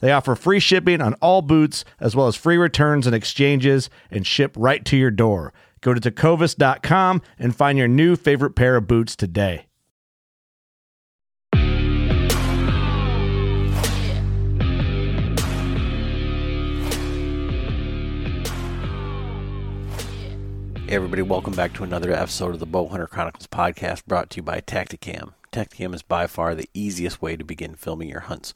They offer free shipping on all boots, as well as free returns and exchanges, and ship right to your door. Go to tecovas.com and find your new favorite pair of boots today. Hey everybody, welcome back to another episode of the Bowhunter Chronicles podcast brought to you by Tactacam. Tactacam is by far the easiest way to begin filming your hunts.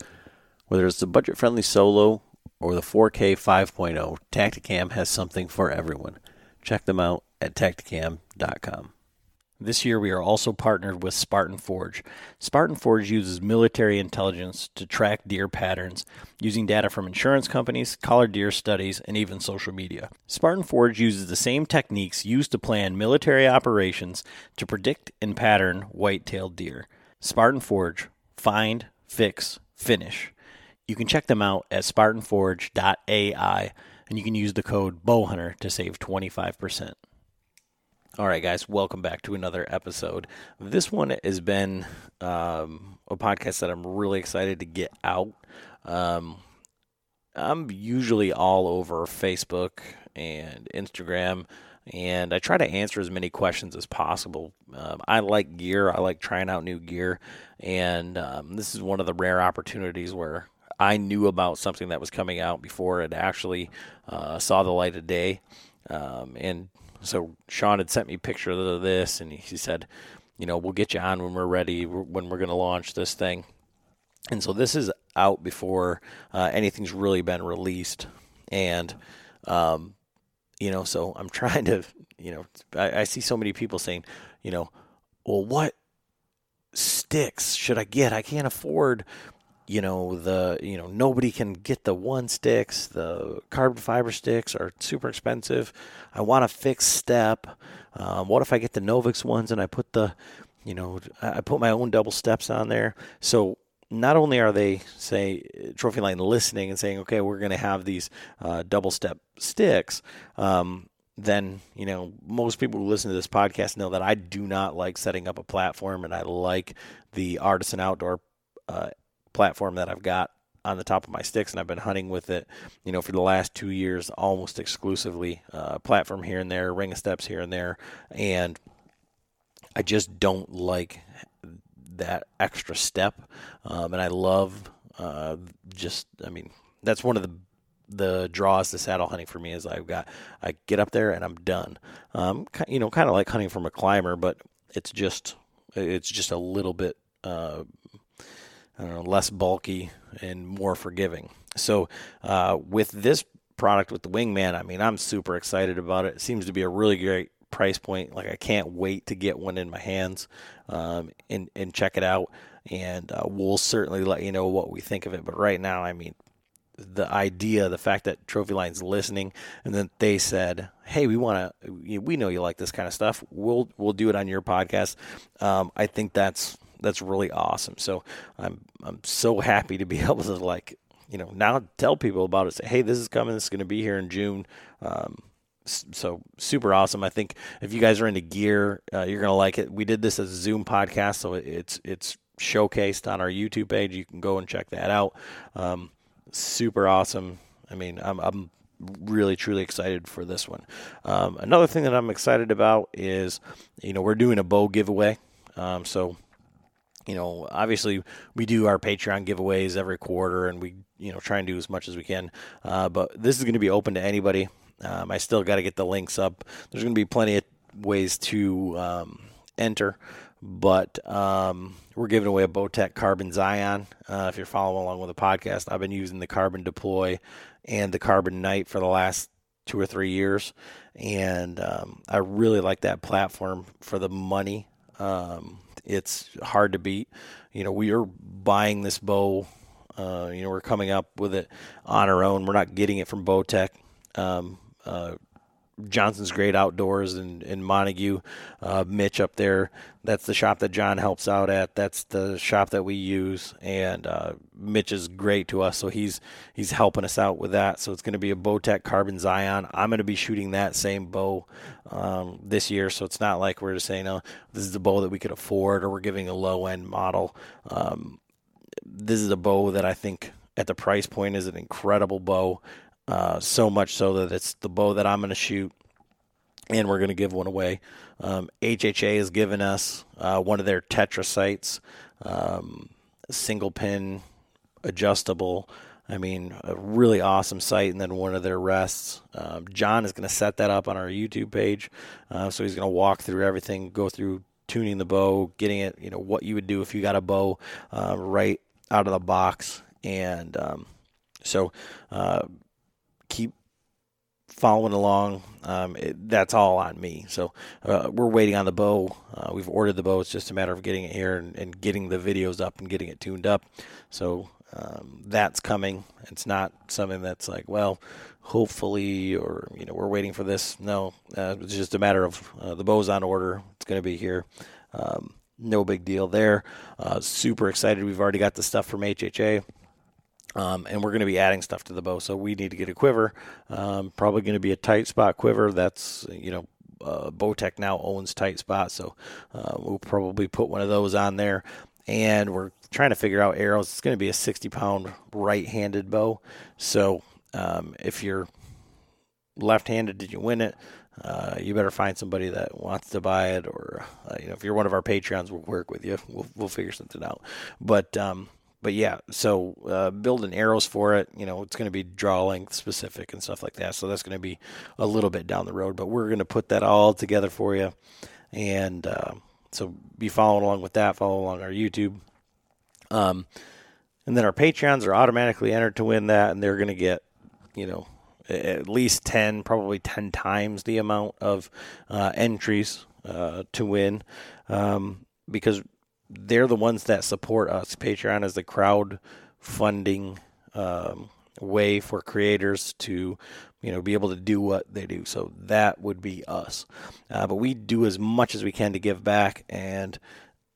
Whether it's the budget friendly solo or the 4K 5.0, Tactacam has something for everyone. Check them out at tactacam.com. This year, we are also partnered with Spartan Forge. Spartan Forge uses military intelligence to track deer patterns using data from insurance companies, collared deer studies, and even social media. Spartan Forge uses the same techniques used to plan military operations to predict and pattern white tailed deer. Spartan Forge, find, fix, finish. You can check them out at SpartanForge.ai and you can use the code BOWHUNTER to save 25%. All right, guys, welcome back to another episode. This one has been um, a podcast that I'm really excited to get out. Um, I'm usually all over Facebook and Instagram, and I try to answer as many questions as possible. Um, I like gear, I like trying out new gear, and um, this is one of the rare opportunities where I knew about something that was coming out before it actually uh, saw the light of day. Um, and so Shawn had sent me a picture of this, and he said, you know, we'll get you on when we're ready, when we're going to launch this thing. And so this is out before uh, anything's really been released, and um, you know, so I'm trying to, you know, I, I see so many people saying, you know, well, what sticks should I get? I can't afford you know the you know nobody can get the one sticks the carbon fiber sticks are super expensive. I want a fixed step. Um, what if i get the novix ones and i put the you know i put my own double steps on there? So not only are they say Trophyline listening and saying okay we're going to have these uh, double step sticks um, then you know most people who listen to this podcast know that I do not like setting up a platform, and I like the artisan outdoor uh, platform that I've got on the top of my sticks, and I've been hunting with it, you know, for the last two years, almost exclusively. Uh, platform here and there, ring of steps here and there, and I just don't like that extra step. Um, and I love uh, just, I mean, that's one of the the draws to saddle hunting for me is I've got I get up there and I'm done. Um, you know, kind of like hunting from a climber, but it's just it's just a little bit uh, know, less bulky and more forgiving. So uh, with this product with the Wingman, I mean, I'm super excited about it. It seems to be a really great price point. Like I can't wait to get one in my hands um, and and check it out. And uh, we'll certainly let you know what we think of it. But right now, I mean, the idea, the fact that Trophyline's listening, and then they said, "Hey, we want to. We know you like this kind of stuff. We'll we'll do it on your podcast." Um, I think that's that's really awesome. So I'm I'm so happy to be able to like you know now tell people about it. Say, hey, this is coming. This is going to be here in June. Um, so super awesome. I think if you guys are into gear, uh, you're gonna like it. We did this as a Zoom podcast, so it's it's showcased on our YouTube page. You can go and check that out. Um, super awesome. I mean, I'm, I'm really truly excited for this one. Um, another thing that I'm excited about is, you know, we're doing a bow giveaway. Um, so, you know, obviously we do our Patreon giveaways every quarter, and we, you know, try and do as much as we can. Uh, but this is going to be open to anybody. Um, I still got to get the links up. There's going to be plenty of ways to um, enter but um, we're giving away a Bowtech Carbon Zion. Uh, if you're following along with the podcast, I've been using the Carbon Deploy and the Carbon Knight for the last two or three years, and um, I really like that platform for the money. Um, it's hard to beat. You know, we are buying this bow. Uh, you know, we're coming up with it on our own. We're not getting it from Bowtech. Um, uh, Johnson's Great Outdoors in, in Montague. Uh, Mitch up there, that's the shop that John helps out at. That's the shop that we use, and uh, Mitch is great to us, so he's he's helping us out with that. So it's going to be a Bowtech Carbon Zion. I'm going to be shooting that same bow um, this year, so it's not like we're just saying, "Oh, this is the bow that we could afford," or we're giving a low end model. Um, this is a bow that I think at the price point is an incredible bow. Uh, so much so that it's the bow that I'm going to shoot, and we're going to give one away. Um, HHA has given us uh, one of their Tetra sights, um, single pin, adjustable. I mean, a really awesome sight, and then one of their rests. Um, John is going to set that up on our YouTube page, uh, so he's going to walk through everything, go through tuning the bow, getting it, you know, what you would do if you got a bow uh, right out of the box, and um, so uh, keep following along. Um, it, that's all on me. So uh, we're waiting on the bow. Uh, we've ordered the bow. It's just a matter of getting it here and, and getting the videos up and getting it tuned up. So um, that's coming. It's not something that's like, well, hopefully, or you know, we're waiting for this. No, uh, it's just a matter of uh, the bow's on order. It's going to be here. Um, no big deal there. Uh, super excited. We've already got the stuff from HHA. Um, and we're going to be adding stuff to the bow. So we need to get a quiver. Um, probably going to be a Tightspot quiver. That's, you know, uh, Bowtech now owns Tightspot. So uh, we'll probably put one of those on there. And we're trying to figure out arrows. It's going to be a 60 pound right handed bow. So um, if you're left handed, did you win it? Uh, you better find somebody that wants to buy it, or uh, you know, if you're one of our patrons, we'll work with you. We'll we'll figure something out. But um, but yeah, so uh, building arrows for it, you know, it's going to be draw length specific and stuff like that. So that's going to be a little bit down the road, but we're going to put that all together for you. And uh, so be following along with that, follow along our YouTube. Um, and then our Patreons are automatically entered to win that, and they're going to get, you know, at least 10, probably 10 times the amount of uh, entries uh, to win. Um, because they're the ones that support us. Patreon is the crowd funding um, way for creators to, you know, be able to do what they do. So that would be us. Uh, but we do as much as we can to give back, and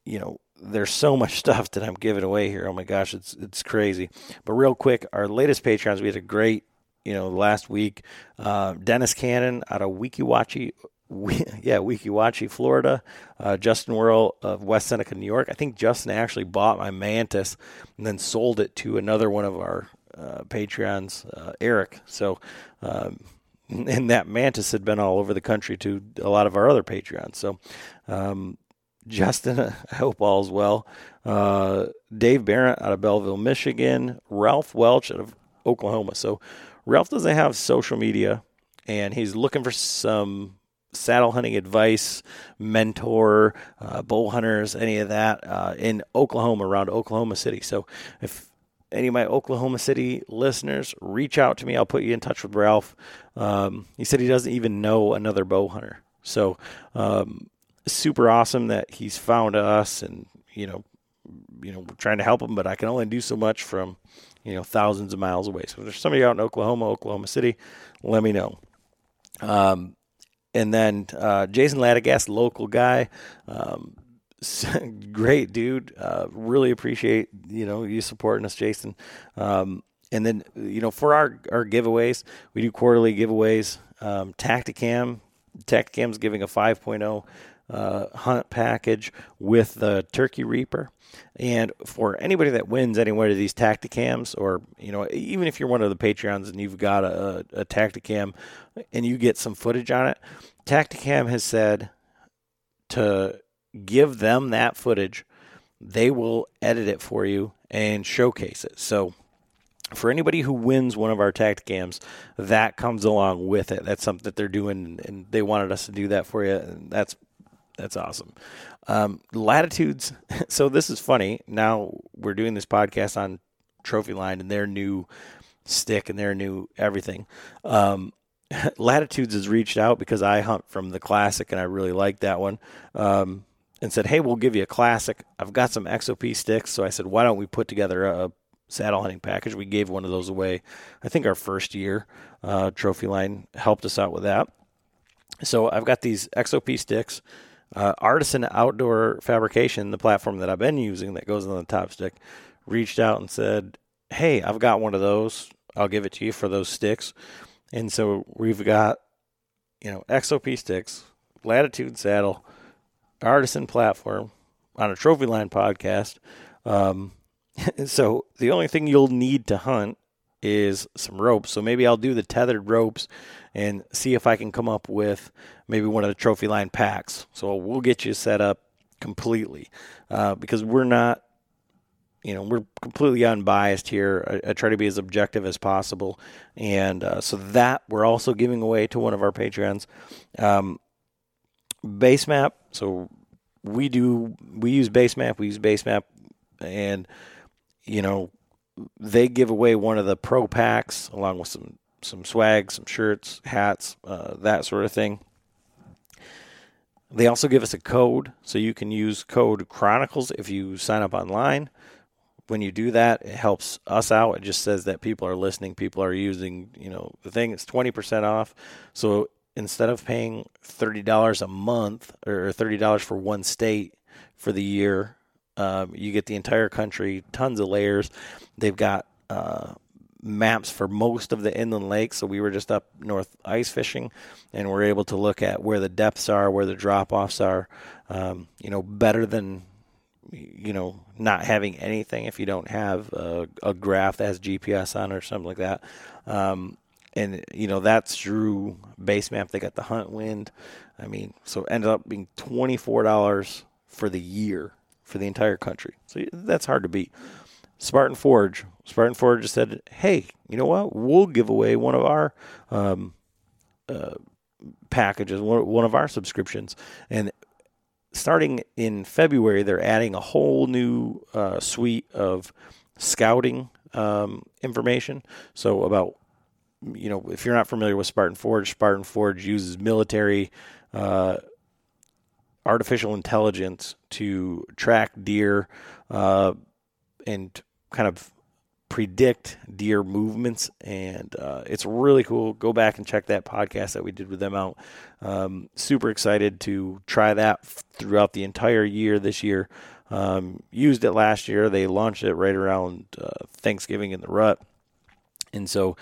you know, there's so much stuff that I'm giving away here. Oh my gosh, it's it's crazy. But real quick, our latest Patreons, we had a great, you know, last week. Uh, Dennis Cannon out of Weeki Wachee, yeah, Weeki Wachee, Florida. Uh, Justin Worrell of West Seneca, New York. I think Justin actually bought my Mantis and then sold it to another one of our uh, Patreons, uh, Eric. So, um, and that Mantis had been all over the country to a lot of our other Patreons. So, um, Justin, I hope all's well. Uh, Dave Barrett out of Belleville, Michigan. Ralph Welch out of Oklahoma. So, Ralph doesn't have social media and he's looking for some saddle hunting advice, mentor, uh, bow hunters, any of that uh, in Oklahoma, around Oklahoma City. So if any of my Oklahoma City listeners reach out to me, I'll put you in touch with Ralph. Um, he said he doesn't even know another bow hunter. So um, super awesome that he's found us and, you know, you know, we're trying to help him, but I can only do so much from, you know, thousands of miles away. So if there's somebody out in Oklahoma, Oklahoma City, let me know. Um, and then uh, Jason Ladagast, local guy, um, great dude. Uh, really appreciate you know you supporting us, Jason. Um, and then you know for our our giveaways, we do quarterly giveaways. um, Tactacam. Tactacam's giving a 5.0 uh, hunt package with the Turkey Reaper. And for anybody that wins any one of these Tactacams, or you know, even if you're one of the Patreons and you've got a, a Tactacam and you get some footage on it, Tactacam has said to give them that footage, they will edit it for you and showcase it. So for anybody who wins one of our Tactacams, that comes along with it. That's something that they're doing, and they wanted us to do that for you. And that's that's awesome. Um, latitudes. So this is funny. Now we're doing this podcast on Trophyline and their new stick and their new everything. Um, Latitudes has reached out because I hunt from the classic and I really like that one. Um, and said, "Hey, we'll give you a classic. I've got some XOP sticks." So I said, "Why don't we put together a saddle hunting package?" We gave one of those away. I think our first year, uh, Trophyline helped us out with that. So I've got these XOP sticks uh, Artisan Outdoor Fabrication, the platform that I've been using that goes on the top stick, reached out and said, Hey, I've got one of those. I'll give it to you for those sticks. And so we've got, you know, XOP sticks, Latitude saddle, Artisan platform on a Trophyline podcast. Um, so the only thing you'll need to hunt is some ropes. So maybe I'll do the tethered ropes and see if I can come up with maybe one of the Trophyline packs. So we'll get you set up completely uh, because we're not, you know, we're completely unbiased here. I, I try to be as objective as possible, and uh, so that we're also giving away to one of our patrons. Um, Basemap So we do we use Basemap We use Basemap and you know they give away one of the pro packs along with some some swag, some shirts, hats, uh, that sort of thing. They also give us a code, so you can use code Chronicles if you sign up online. When you do that, it helps us out. It just says that people are listening, people are using, you know, the thing. It's twenty percent off. So instead of paying thirty dollars a month or thirty dollars for one state for the year, um, you get the entire country, tons of layers. They've got uh, maps for most of the inland lakes. So we were just up north ice fishing, and we're able to look at where the depths are, where the drop offs are. Um, you know, better than you know not having anything if you don't have a, a graph that has GPS on it or something like that. Um, and you know that's through Basemap. They got the hunt wind. I mean, so ended up being twenty four dollars for the year for the entire country. So that's hard to beat. Spartan Forge. Spartan Forge just said, "Hey, you know what? We'll give away one of our um, uh, packages, one of our subscriptions." And starting in February, they're adding a whole new uh, suite of scouting um, information. So about you know, if you're not familiar with Spartan Forge, Spartan Forge uses military uh, artificial intelligence to track deer uh, and kind of predict deer movements, and uh, it's really cool. Go back and check that podcast that we did with them out. Um, super excited to try that throughout the entire year this year. Um, used it last year. They launched it right around uh, Thanksgiving in the rut, and so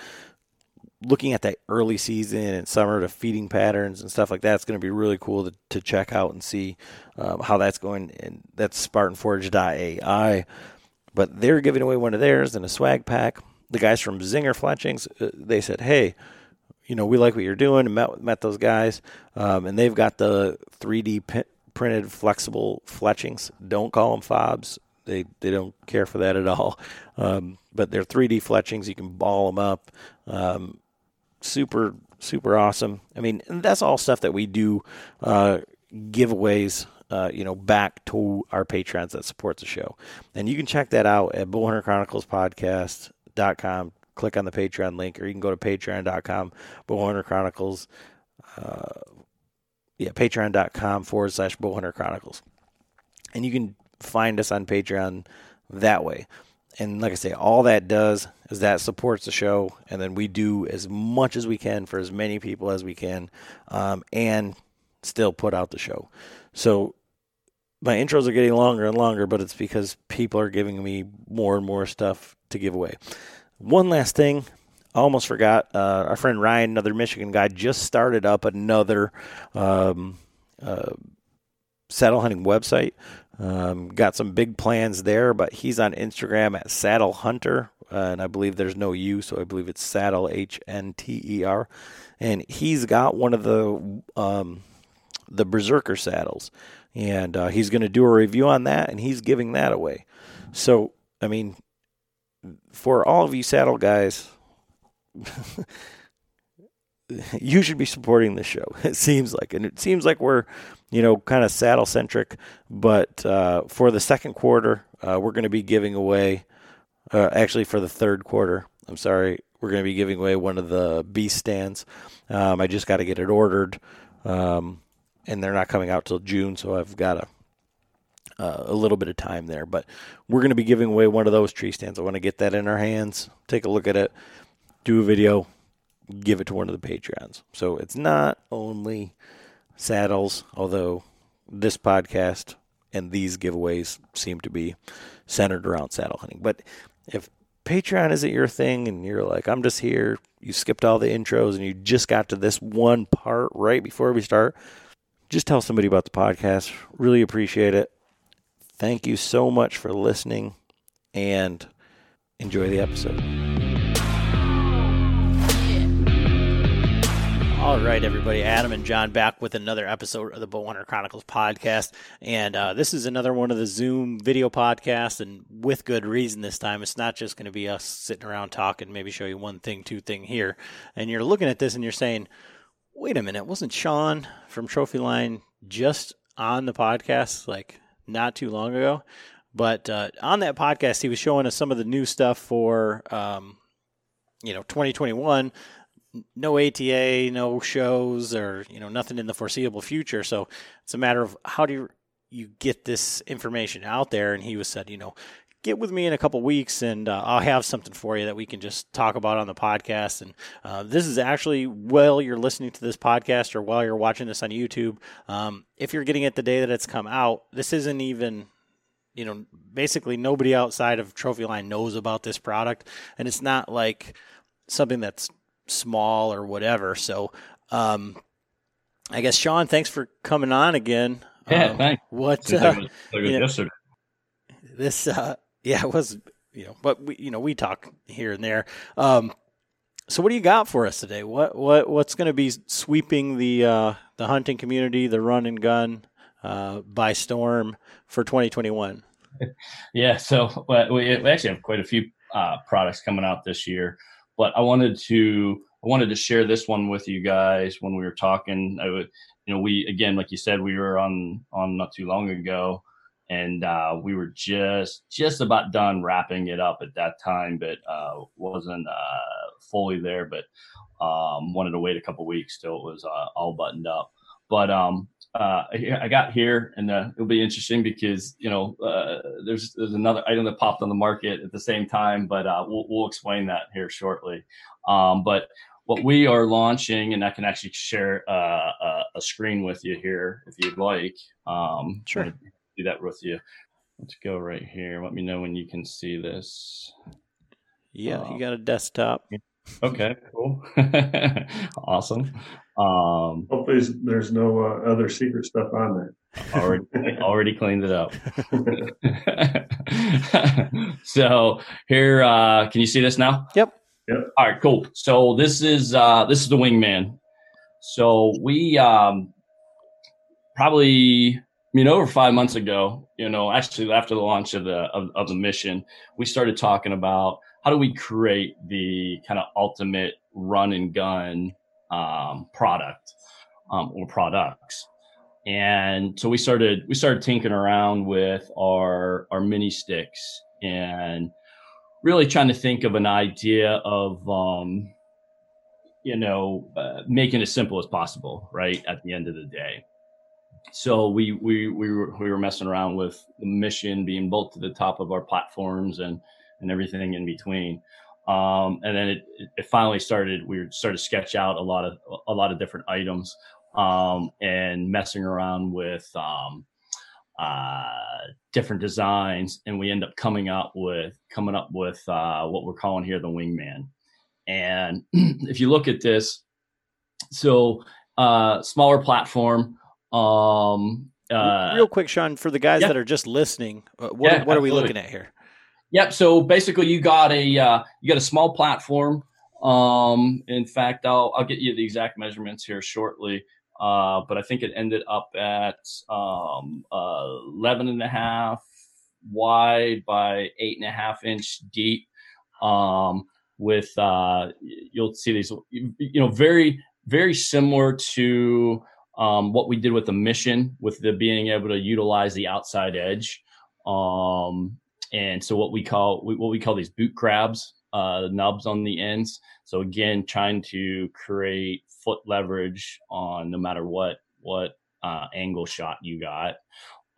looking at that early season and summer to feeding patterns and stuff like that, it's going to be really cool to, to check out and see um, how that's going. And that's SpartanForge.ai. But they're giving away one of theirs in a swag pack. The guys from Zinger Fletchings, uh, they said, hey, you know, we like what you're doing. And met, met those guys. Um, and they've got the 3D p- printed flexible fletchings. Don't call them fobs. They, they don't care for that at all. Um, but they're 3D fletchings. You can ball them up. Um, super super awesome. I mean, that's all stuff that we do uh, giveaways. Uh, you know, back to our patrons that support the show. And you can check that out at bowhunterchroniclespodcast.com. Click on the Patreon link, or you can go to patreon.com, Bowhunter Chronicles. Uh, yeah, patreon.com forward slash Bowhunter Chronicles. And you can find us on Patreon that way and like I say, all that does is that supports the show, and then we do as much as we can for as many people as we can, um, and still put out the show. So my intros are getting longer and longer, but it's because people are giving me more and more stuff to give away. One last thing, I almost forgot. Uh, our friend Ryan, another Michigan guy, just started up another um, uh, saddle hunting website. Um, got some big plans there, but he's on Instagram at Saddle Hunter, uh, and I believe there's no U, so I believe it's Saddle H N T E R, and he's got one of the um, the Berserker saddles, and uh, he's going to do a review on that, and he's giving that away. So, I mean, for all of you saddle guys, you should be supporting this show. It seems like, and it seems like we're, you know, kind of saddle centric. But uh, for the second quarter, uh, we're going to be giving away. Uh, actually, for the third quarter, I'm sorry, we're going to be giving away one of the beast stands. Um, I just got to get it ordered, um, and they're not coming out till June, so I've got a uh, a little bit of time there. But we're going to be giving away one of those tree stands. I want to get that in our hands, take a look at it, do a video, give it to one of the Patreons. So it's not only saddles, although this podcast and these giveaways seem to be centered around saddle hunting. But if Patreon isn't your thing and you're like, I'm just here, you skipped all the intros and you just got to this one part right before we start, just tell somebody about the podcast. Really appreciate it. Thank you so much for listening and enjoy the episode. All right, everybody. Adam and John back with another episode of the Bowhunter Chronicles podcast. And uh, this is another one of the Zoom video podcasts, and with good reason this time. It's not just going to be us sitting around talking, maybe show you one thing, two thing here. And you're looking at this and you're saying, wait a minute, wasn't Shawn from Trophyline just on the podcast like not too long ago? But uh, on that podcast, he was showing us some of the new stuff for, um, you know, 2021 no ATA, no shows, or you know nothing in the foreseeable future. So it's a matter of how do you, you get this information out there. And he was said, you know, get with me in a couple weeks, and uh, I'll have something for you that we can just talk about on the podcast. And uh, this is actually while you're listening to this podcast or while you're watching this on YouTube. Um, if you're getting it the day that it's come out, this isn't even you know, basically nobody outside of Trophyline knows about this product, and it's not like something that's small or whatever. So, um, I guess Shawn, thanks for coming on again. Yeah, um, thanks. What uh, you know, yesterday. This, uh, yeah, it was you know, but we you know we talk here and there. Um, so what do you got for us today? What what what's going to be sweeping the uh, the hunting community, the run and gun uh, by storm for 2021? yeah, so well, we actually have quite a few uh, products coming out this year but I wanted to I wanted to share this one with you guys when we were talking. I would, you know, we again, like you said, we were on on not too long ago, and uh, we were just just about done wrapping it up at that time, but uh, wasn't uh, fully there. But um, wanted to wait a couple weeks till it was uh, all buttoned up. But um, uh, I got here, and uh, it'll be interesting because you know uh, there's there's another item that popped on the market at the same time, but uh, we'll we'll explain that here shortly. Um, but what we are launching, and I can actually share uh, a, a screen with you here if you'd like. Um, sure. Do that with you. Let's go right here. Let me know when you can see this. Yeah, you got a desktop. Okay, cool. awesome. Um, Hopefully, there's no uh, other secret stuff on there. already, already cleaned it up. so here, uh, can you see this now? Yep. Yep. All right, cool. So this is uh, this is the wingman. So we um, probably, I mean, over five months ago, you know, actually after the launch of the of, of the mission, we started talking about how do we create the kind of ultimate run and gun um, product um, or products and so we started we started tinkering around with our our mini sticks and really trying to think of an idea of um, you know uh, making it as simple as possible right at the end of the day so we we we were, we were messing around with the mission being built to the top of our platforms and and everything in between. Um, and then it, it finally started. We started to sketch out a lot of a lot of different items um, and messing around with um, uh, different designs, and we end up coming up with coming up with uh, what we're calling here the wingman. And if you look at this, so uh, smaller platform. Um, uh, Real quick, Shawn, for the guys yeah. that are just listening, uh, what, Yeah, what are we looking at here? Yep. So basically, you got a uh, you got a small platform. Um, in fact, I'll I'll get you the exact measurements here shortly. Uh, but I think it ended up at um, uh, 11 and a half wide by eight and a half inch deep. Um, with uh, you'll see these, you know, very very similar to um, what we did with the mission, with the being able to utilize the outside edge. Um, and so what we call what we call these boot grabs, uh, nubs on the ends. So again, trying to create foot leverage on no matter what what uh, angle shot you got.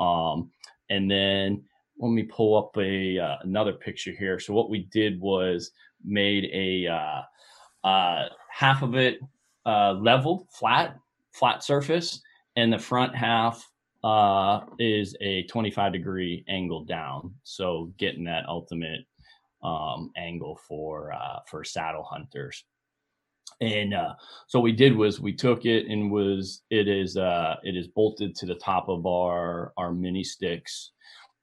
Um, and then let me pull up a uh, another picture here. So what we did was made a uh, uh, half of it uh, leveled, flat, flat surface, and the front half uh, is a 25 degree angle down. So getting that ultimate um, angle for uh, for saddle hunters. And uh, so we did was we took it and was it is uh, it is bolted to the top of our our mini sticks.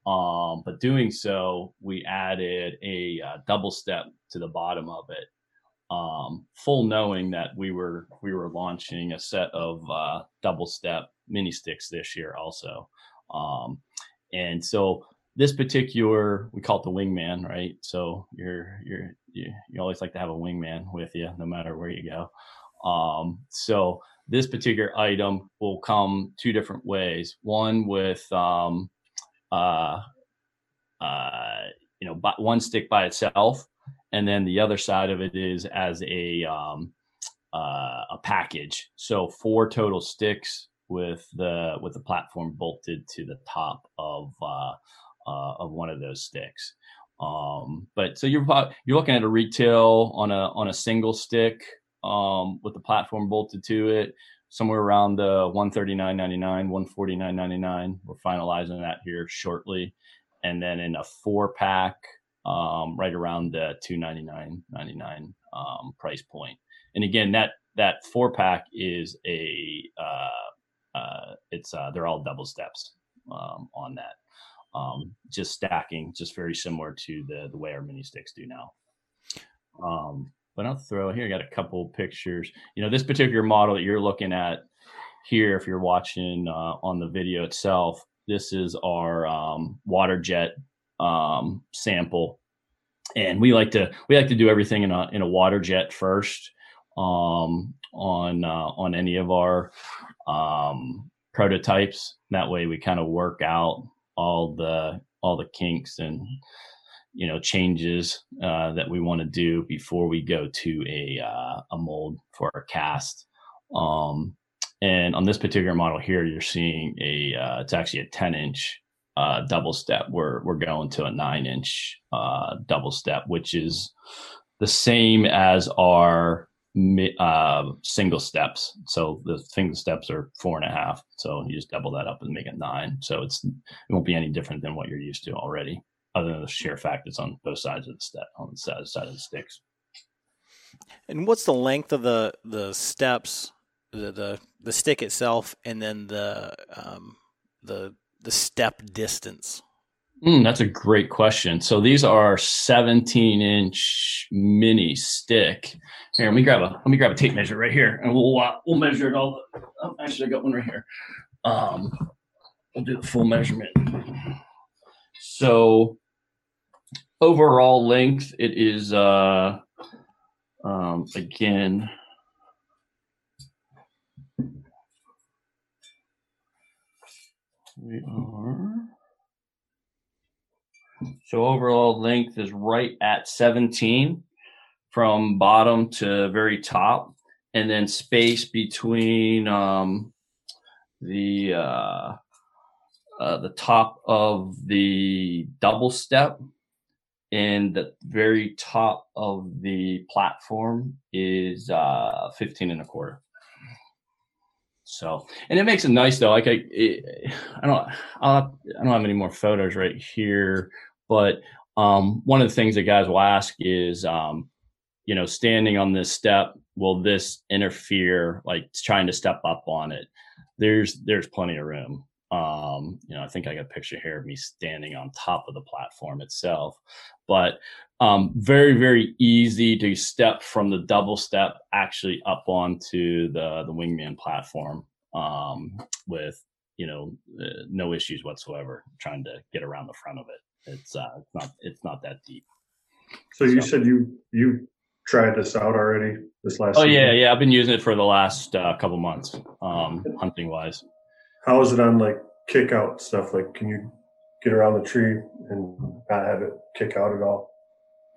Um, but doing so, we added a uh, double step to the bottom of it um, full knowing that we were we were launching a set of uh, double step mini sticks this year also. Um, and so this particular we call it the wingman right? So you're you're you, you always like to have a wingman with you no matter where you go. Um, so this particular item will come two different ways. One with um, uh, uh, you know one stick by itself and then the other side of it is as a um, uh, a package. So four total sticks with the with the platform bolted to the top of uh, uh, of one of those sticks. Um, but so you're you're looking at a retail on a on a single stick um, with the platform bolted to it somewhere around the 139.99 149.99 we're finalizing that here shortly and then in a four pack um, right around the 299.99 um, price point. And again, that that four pack is a uh, uh, it's uh, they're all double steps um, on that. Um, just stacking, just very similar to the the way our mini sticks do now. Um, but I'll throw here. I got a couple pictures. You know, this particular model that you're looking at here, if you're watching uh, on the video itself, this is our um, water jet um, sample, and we like to we like to do everything in a in a water jet first um, on uh, on any of our um, prototypes. That way, we kind of work out all the all the kinks and you know changes uh, that we want to do before we go to a uh, a mold for our cast. Um, and on this particular model here, you're seeing a uh, it's actually a 10 inch uh, double step. We're we're going to a nine inch uh, double step, which is the same as our uh, single steps. So the single steps are four and a half. So you just double that up and make it nine. So it's it won't be any different than what you're used to already, other than the sheer fact it's on both sides of the step on the side, side of the sticks. And what's the length of the the steps, the the, the stick itself, and then the um, the the step distance? Mm, that's a great question. So these are 17 inch mini stick. Here, let me grab a let me grab a tape measure right here, and we'll uh, we'll measure it all. Oh, actually, I got one right here. Um, we'll do the full measurement. So overall length, it is uh, um, again. We are. So overall length is right at 17 from bottom to very top, and then space between um, the uh, uh, the top of the double step and the very top of the platform is uh, 15 and a quarter. So, and it makes it nice though. Like I, it, I don't, I'll, I don't have any more photos right here, but um, one of the things that guys will ask is, um, you know, standing on this step, will this interfere, like trying to step up on it? There's there's plenty of room. Um, you know, I think I got a picture here of me standing on top of the platform itself, but um, very very easy to step from the double step actually up onto the the wingman platform um, with you know uh, no issues whatsoever trying to get around the front of it. It's uh, it's not it's not that deep. So you said you you tried this out already this last. Oh season? yeah, yeah. I've been using it for the last uh, couple months, um, hunting wise. How is it on like kick out stuff? Like, can you get around the tree and not have it kick out at all?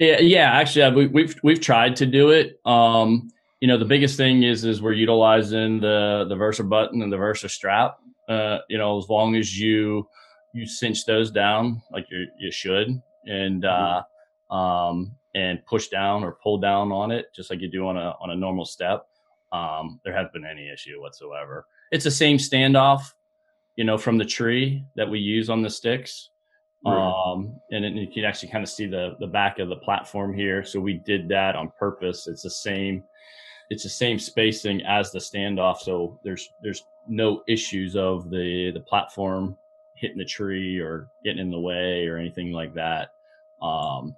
Yeah, yeah. Actually, we, we've we've tried to do it. Um, you know, the biggest thing is is we're utilizing the the Versa button and the Versa strap. Uh, you know, as long as you you cinch those down like you you should, and uh, um, and push down or pull down on it just like you do on a on a normal step. Um, there hasn't been any issue whatsoever. It's the same standoff, you know, from the tree that we use on the sticks. Um, and you can actually kind of see the the back of the platform here. So we did that on purpose. It's the same, it's the same spacing as the standoff. So there's there's no issues of the the platform hitting the tree or getting in the way or anything like that. Um,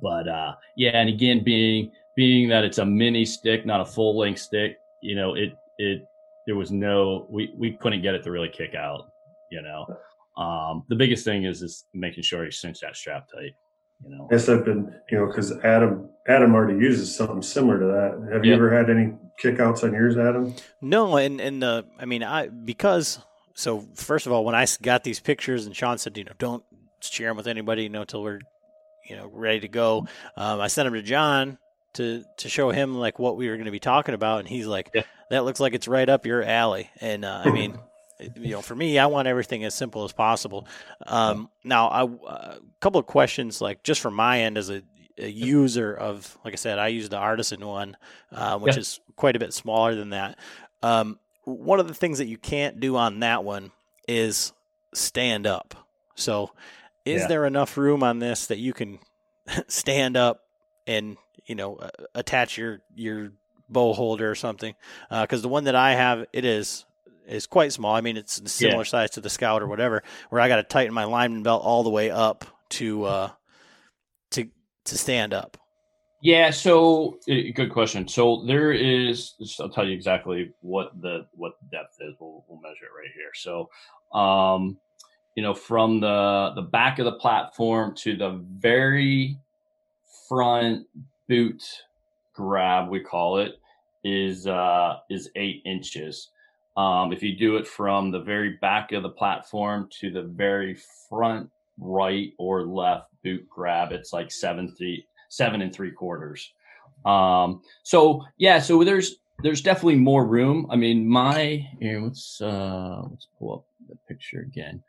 but uh, yeah, and again, being being that it's a mini stick, not a full length stick, you know, it it there was no we we couldn't get it to really kick out. You know, um, the biggest thing is is making sure you cinch that strap tight. You know, I guess I've been, you know, because Adam Adam already uses something similar to that. Have you ever had any kickouts on yours, Adam? No, and and the I mean, I because so first of all, when I got these pictures and Shawn said, you know, don't share them with anybody, you know, until we're you know ready to go. Um, I sent them to John to to show him like what we were going to be talking about, and he's like, Yeah. that looks like it's right up your alley. And uh, I mean. You know, for me, I want everything as simple as possible. Um, now, I, a couple of questions, like just from my end as a, a user of, like I said, I use the artisan one, uh, which Yeah. is quite a bit smaller than that. Um, one of the things that you can't do on that one is stand up. So, is Yeah. there enough room on this that you can stand up and you know uh, attach your your bow holder or something? Because the one that I have, it is is quite small. I mean, it's a similar size to the Scout or whatever. Where I got to tighten my lineman belt all the way up to uh, to to stand up. Yeah, so uh, good question. So there is, I'll tell you exactly what the what the depth is. We'll, we'll measure it right here. So, um, you know, from the the back of the platform to the very front boot grab, we call it, is uh, is eight inches. Um, if you do it from the very back of the platform to the very front right or left boot grab, it's like seven three seven and three quarters. Um, so yeah, so there's there's definitely more room. I mean, my here, let's uh let's pull up the picture again.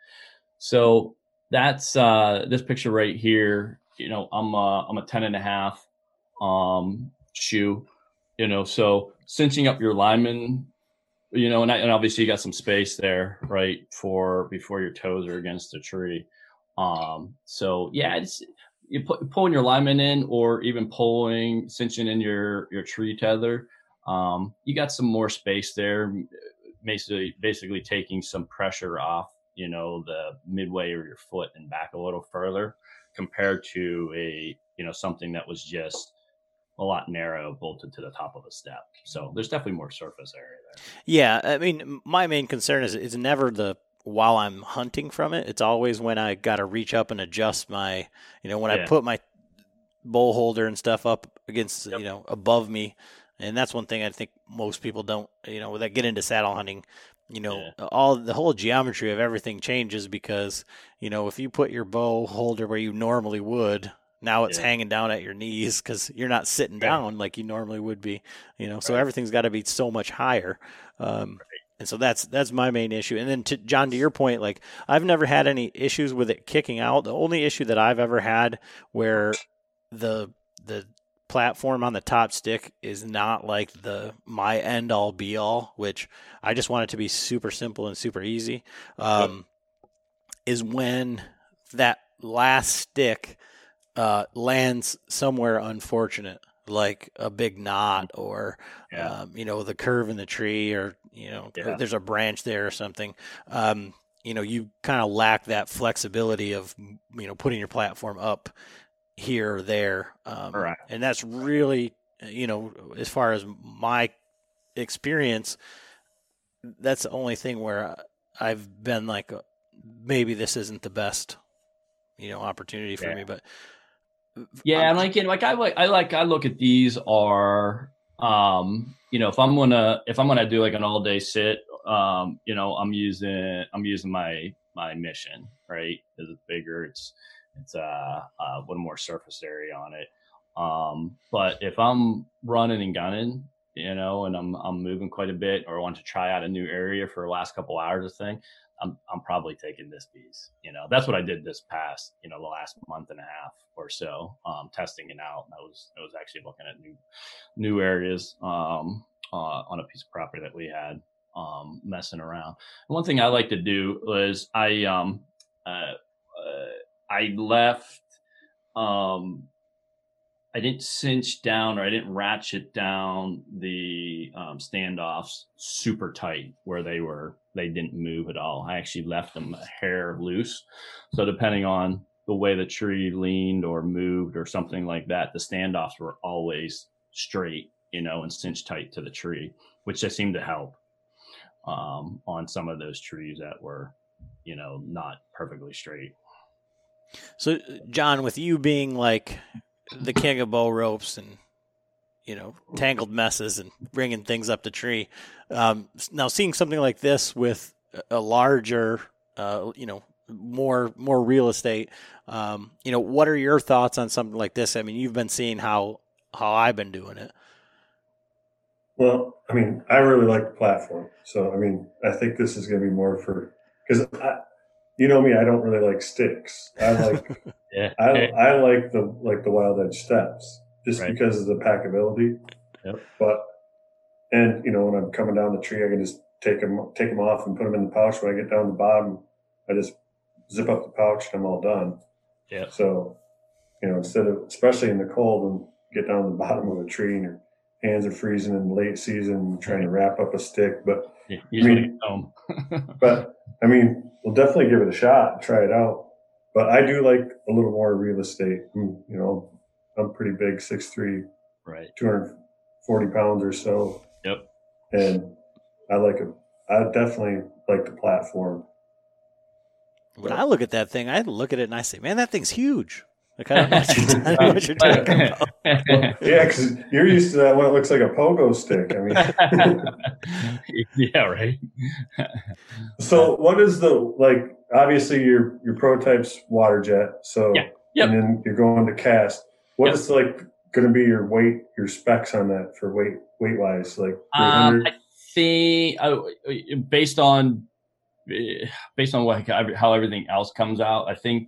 So that's uh this picture right here. You know, I'm uh I'm a ten and a half um shoe, you know, so cinching up your lineman, you know, and, I, and obviously you got some space there, right, for before your toes are against the tree. Um, so yeah, it's you pulling your lineman in or even pulling cinching in your your tree tether um, you got some more space there basically basically taking some pressure off you know the midway of your foot and back a little further compared to a you know something that was just a lot narrow bolted to the top of a step so there's definitely more surface area there Yeah, I mean, my main concern is it's never the while I'm hunting from it. It's always when I got to reach up and adjust my, you know, when I put my bow holder and stuff up against, Yep. you know, above me. And that's one thing I think most people don't, you know, that get into saddle hunting, you know, all the whole geometry of everything changes because, you know, if you put your bow holder where you normally would, now it's Yeah. hanging down at your knees because you're not sitting Right. down like you normally would be, you know. So Right. everything's got to be so much higher. Um, and so that's that's my main issue. And then to John, to your point, like I've never had any issues with it kicking out. The only issue that I've ever had where the the platform on the top stick is not like the my end all be all, which I just want it to be super simple and super easy. Um, is when that last stick uh, lands somewhere unfortunate. like a big knot or Yeah. um, you know the curve in the tree or you know Yeah. there's a branch there or something um, you know you kind of lack that flexibility of you know putting your platform up here or there um, Correct. and that's really you know as far as my experience that's the only thing where I've been like uh, maybe this isn't the best you know opportunity for Yeah. me but Yeah, and like, you know, like I like I like I look at these are um, you know, if I'm gonna if I'm gonna do like an all day sit, um, you know, I'm using I'm using my my mission, right? Because it's bigger, it's it's uh, uh one more surface area on it. Um, but if I'm running and gunning, you know, and I'm I'm moving quite a bit or want to try out a new area for the last couple hours of thing, I'm I'm probably taking this piece. You know, that's what I did this past, you know, the last month and a half or so, um, testing it out. I was I was actually looking at new new areas um, uh, on a piece of property that we had, um, messing around. And one thing I like to do was I um, uh, uh, I left um, I didn't cinch down or I didn't ratchet down the um, standoffs super tight where they were they didn't move at all. I actually left them a hair loose. So depending on the way the tree leaned or moved or something like that, the standoffs were always straight, you know, and cinched tight to the tree, which they seemed to help um, on some of those trees that were, you know, not perfectly straight. So, John, with you being like the king of bow ropes and you know tangled messes and bringing things up the tree, um, now seeing something like this with a larger, uh, you know, more more real estate, um, you know, what are your thoughts on something like this? I mean, you've been seeing how how I've been doing it. Well, I mean, I really like the platform. So, I mean, I think this is going to be more for, because you know me, I don't really like sticks. I like, Yeah. I, I like the, like the wild edge steps just Right. because of the packability. Yep. But, and you know, when I'm coming down the tree, I can just take them, take them off and put them in the pouch. When I get down the bottom, I just zip up the pouch and I'm all done. Yeah. So, you know, instead of, especially in the cold, and get down to the bottom of a tree and your hands are freezing in late season, trying to wrap up a stick. But, Yeah, you I mean- home. but I mean, we'll definitely give it a shot and try it out. But I do like a little more real estate. Mm, You know, I'm pretty big, 6'3, right. 240 pounds or so. Yep. And I like it. I definitely like the platform. When I look at that thing, I look at it and I say, "Man, that thing's huge." Like I don't know what you're, I don't know what you're talking about. Yeah, because you're used to that one. It looks like a pogo stick. I mean, yeah, right. So what is the like? Obviously, your your prototype's water jet. So Yeah. Yep. and then you're going to cast. What Yep. is like going to be your weight, your specs on that for weight weight wise? Like Um, I think uh, based on eh, based on what how everything else comes out, I think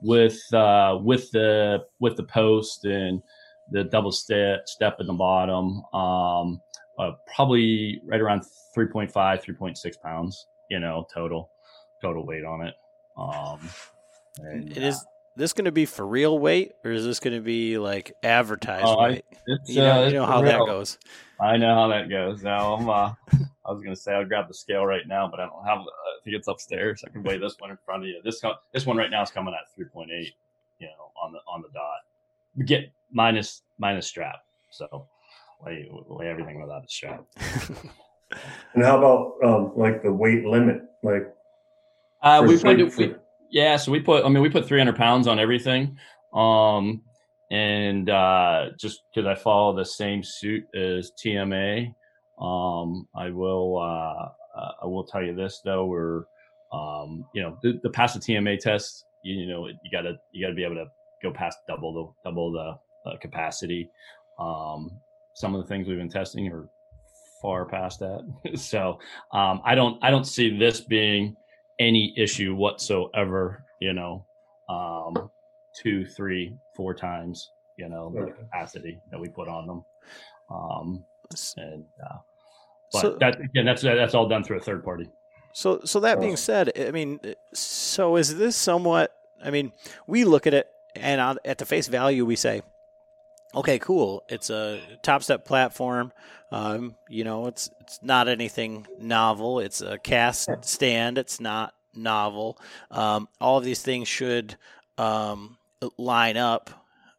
with uh, with the with the post and the double step step in the bottom, um, uh, probably right around 3.5, 3.6 pounds. You know, total total weight on it. Um, and, It is this going to be for real weight, or is this going to be like advertised Oh, I- weight? it's, You know, uh, you know for how that goes. I know how that goes. Now I'm. Uh, I was gonna say I'll grab the scale right now, but I don't have. I think it's upstairs. I can weigh this one in front of you. This this one right now is coming at 3.8. You know, on the on the dot. Get minus minus strap. So weigh weigh everything without the strap. and how about um, like the weight limit? Like Uh, for we three- put we, for- yeah. So we put. I mean, we put 300 pounds on everything. Um, and uh, just because I follow the same suit as TMA, um, I will. Uh, uh, I will tell you this though. We're, um, you know, the, the pass the TMA test. You, you know, you gotta you gotta be able to go past double the double the uh, capacity. Um, some of the things we've been testing are far past that. so um, I don't I don't see this being any issue whatsoever. You know, um, two, three, four times. You know the capacity that we put on them. Um, and uh, but So- that again, that's that's all done through a third party. So, so that being said, I mean, so is this somewhat? I mean, we look at it, and on, at the face value, we say, okay, cool. It's a top step platform. Um, you know, it's it's not anything novel. It's a cast stand. It's not novel. Um, all of these things should um, line up.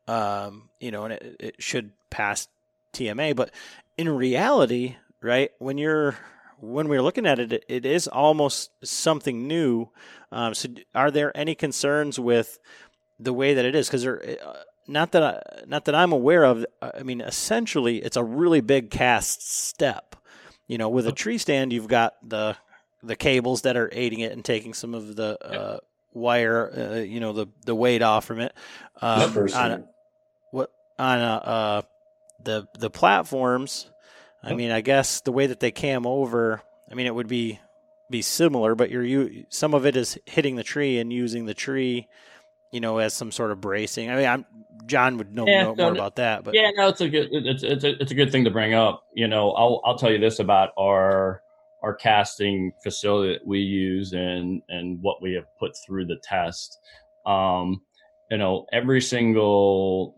Um, you know, and it, it should pass TMA. But in reality, right when you're when we're looking at it, it is almost something new. Um, so, are there any concerns with the way that it is? Because there, uh, not that I, not that I'm aware of. I mean, essentially, it's a really big cast step. You know, with a tree stand, you've got the the cables that are aiding it and taking some of the uh, wire, uh, you know, the the weight off from it. Um, on a, what on a, uh, the the platforms. I mean, I guess the way that they cam over, I mean, it would be be similar, but you're you some of it is hitting the tree and using the tree, you know, as some sort of bracing. I mean, I'm John would know, yeah, know no, more about that, but yeah, no, it's a good it's it's a, it's a good thing to bring up. You know, I'll I'll tell you this about our our casting facility that we use and and what we have put through the test. Um, you know, every single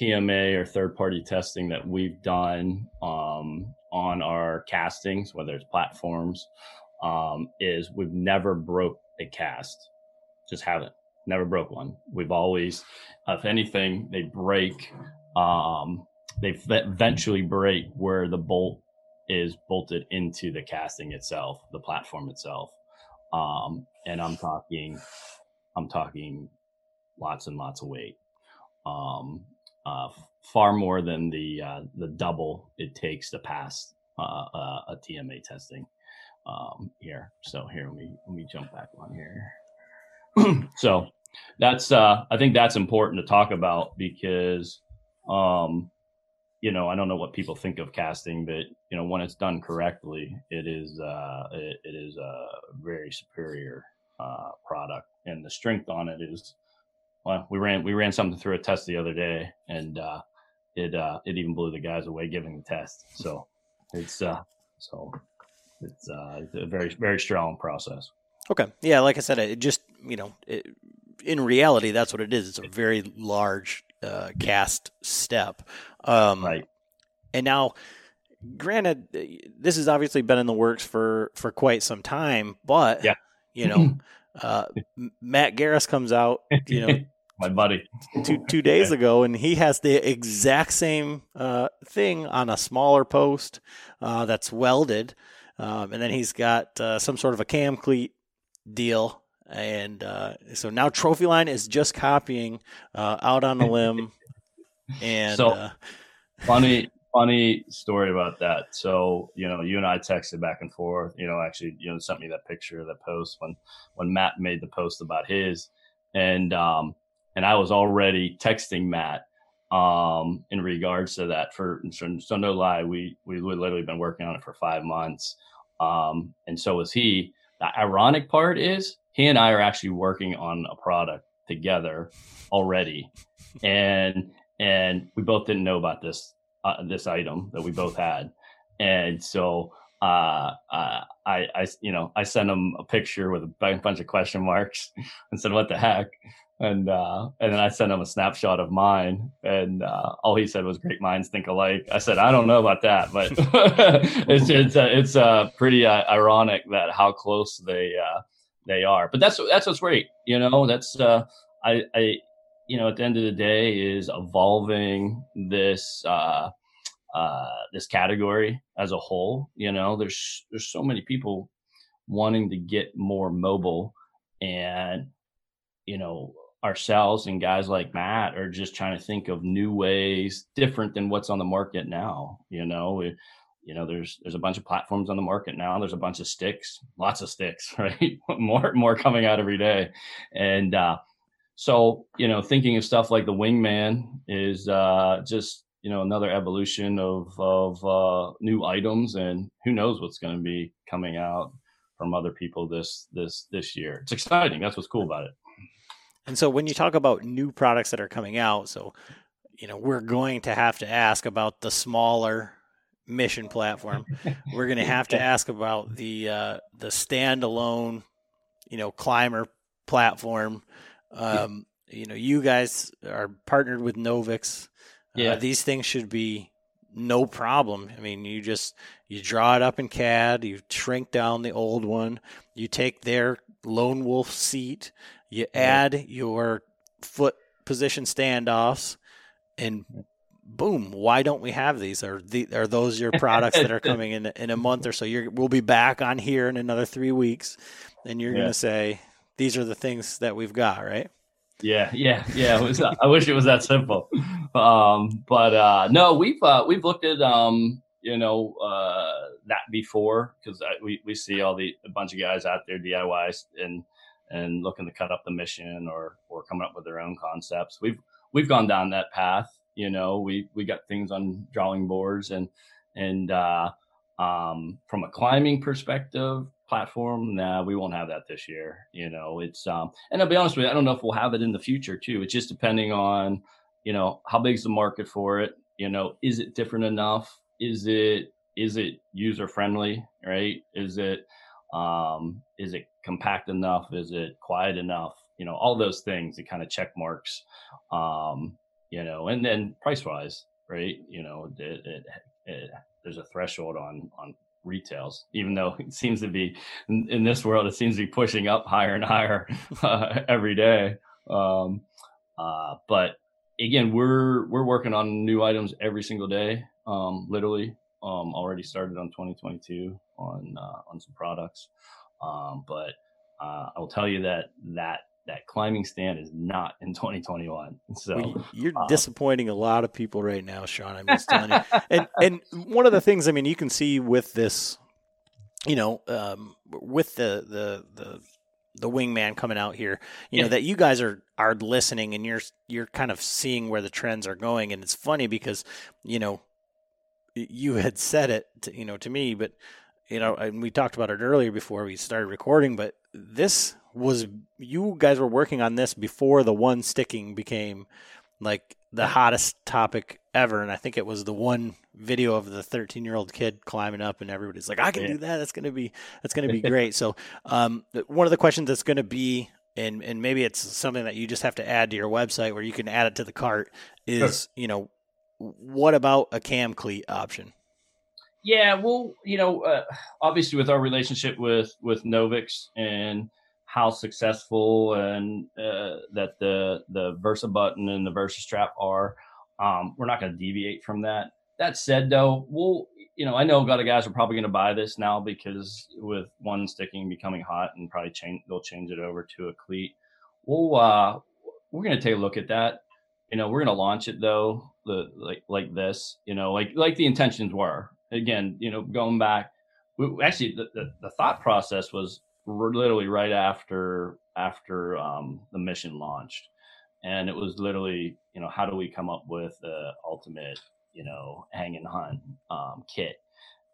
TMA or third party testing that we've done um, on our castings, whether it's platforms, um, is we've never broke a cast. Just haven't. Never broke one. We've always, if anything, they break. Um, they eventually break where the bolt is bolted into the casting itself, the platform itself. Um, and I'm talking, I'm talking lots and lots of weight. Um, uh, far more than the uh, the double it takes to pass uh, uh a TMA testing um, here. So here let me let me jump back on here. so that's uh, I think that's important to talk about because um, you know I don't know what people think of casting, but you know when it's done correctly, it is uh, it, it is a very superior uh, product, and the strength on it is well, we ran we ran something through a test the other day, and uh, it uh, it even blew the guys away giving the test. So it's uh, so it's uh, a very very strong process. Okay, yeah, like I said, it just you know, it, in reality, that's what it is. It's a very large uh, cast step, um, right? And now, granted, this has obviously been in the works for for quite some time, but yeah. you know. Uh, Matt Garris comes out, you know, my buddy two two days ago, and he has the exact same uh, thing on a smaller post uh, that's welded, um, and then he's got uh, some sort of a cam cleat deal, and uh, so now Trophyline is just copying uh, out on a limb, and so uh, funny. Funny story about that. So, you know, you and I texted back and forth. You know, actually, you know, sent me that picture, that post when when Matt made the post about his, and um, and I was already texting Matt um, in regards to that. For so, no lie, we we literally been working on it for five months, um, and so was he. The ironic part is he and I are actually working on a product together already, and and we both didn't know about this uh, this item that we both had, and so. Uh, uh, I, I, you know, I sent him a picture with a bunch of question marks and said, "What the heck?" And uh, and then I sent him a snapshot of mine, and uh, all he said was "Great minds think alike." I said, "I don't know about that, but it's it's uh, it's uh, pretty uh, ironic that how close they uh, they are." But that's that's what's great, you know. That's uh, I I you know at the end of the day is evolving this uh, uh, this category as a whole. You know, there's there's so many people wanting to get more mobile and you know ourselves and guys like Matt are just trying to think of new ways different than what's on the market now. You know, you know, there's there's a bunch of platforms on the market now. There's a bunch of sticks, lots of sticks, right? more more coming out every day, and uh, so you know, thinking of stuff like the Wingman is uh, just you know another evolution of of uh, new items, and who knows what's going to be coming out from other people this this this year. It's exciting. That's what's cool about it. And so when you talk about new products that are coming out, so you know, we're going to have to ask about the smaller mission platform. we're going to have to ask about the uh, the standalone, you know, climber platform. Um, you know, you guys are partnered with Novix. Yeah, uh, these things should be no problem. I mean, you just you draw it up in CAD, you shrink down the old one, you take their lone wolf seat, you add your foot position standoffs, and boom! Why don't we have these? Are the are those your products that are coming in in a month or so? You're, we'll be back on here in another three weeks, and you're yeah. going to say these are the things that we've got, right? Yeah, yeah, yeah. Was, I wish it was that simple. Um, but uh, no, we've uh, we've looked at um, you know uh, that before because we we see all the a bunch of guys out there DIYs and and looking to cut up the mission or or coming up with their own concepts. We've we've gone down that path. You know, we we got things on drawing boards and and uh, um, from a climbing perspective, platform, nah, we won't have that this year. You know, it's um, and I'll be honest with you, I don't know if we'll have it in the future too. It's just depending on, you know, how big's the market for it. You know, is it different enough? Is it is it user friendly? Right? Is it um, is it compact enough? Is it quiet enough? You know, all those things, the kind of check marks. Um, you know, and then price wise, right? You know, it, it, it, there's a threshold on on retails, even though it seems to be in, in, this world, it seems to be pushing up higher and higher uh, every day. Um, uh, but again, we're we're working on new items every single day. Um, literally, um, already started on 2022 on uh, on some products. Um, but uh, I will tell you that that that climbing stand is not in 2021. So well, you're um, disappointing a lot of people right now, Shawn. I'm just telling you. And and one of the things I mean, you can see with this, you know, um, with the the the the wingman coming out here, you yeah. know that you guys are are listening and you're you're kind of seeing where the trends are going. And it's funny because you know you had said it, to, you know, to me, but you know, and we talked about it earlier before we started recording, but this was you guys were working on this before the one sticking became like the hottest topic ever and i think it was the one video of the 13 year old kid climbing up and everybody's like i can yeah. do that that's going to be that's going to be great so um, one of the questions that's going to be and and maybe it's something that you just have to add to your website where you can add it to the cart is you know what about a cam cleat option yeah well you know uh, obviously with our relationship with with novix and how successful and uh, that the the Versa button and the Versa strap are. Um, we're not going to deviate from that. That said, though, we'll you know I know a lot of guys are probably going to buy this now because with one sticking becoming hot and probably change they'll change it over to a cleat. We'll uh, we're going to take a look at that. You know, we're going to launch it though, the like like this. You know, like like the intentions were. Again, you know, going back, we, actually the, the, the thought process was literally right after after um, the mission launched, and it was literally you know how do we come up with the ultimate you know hang and hunt um, kit,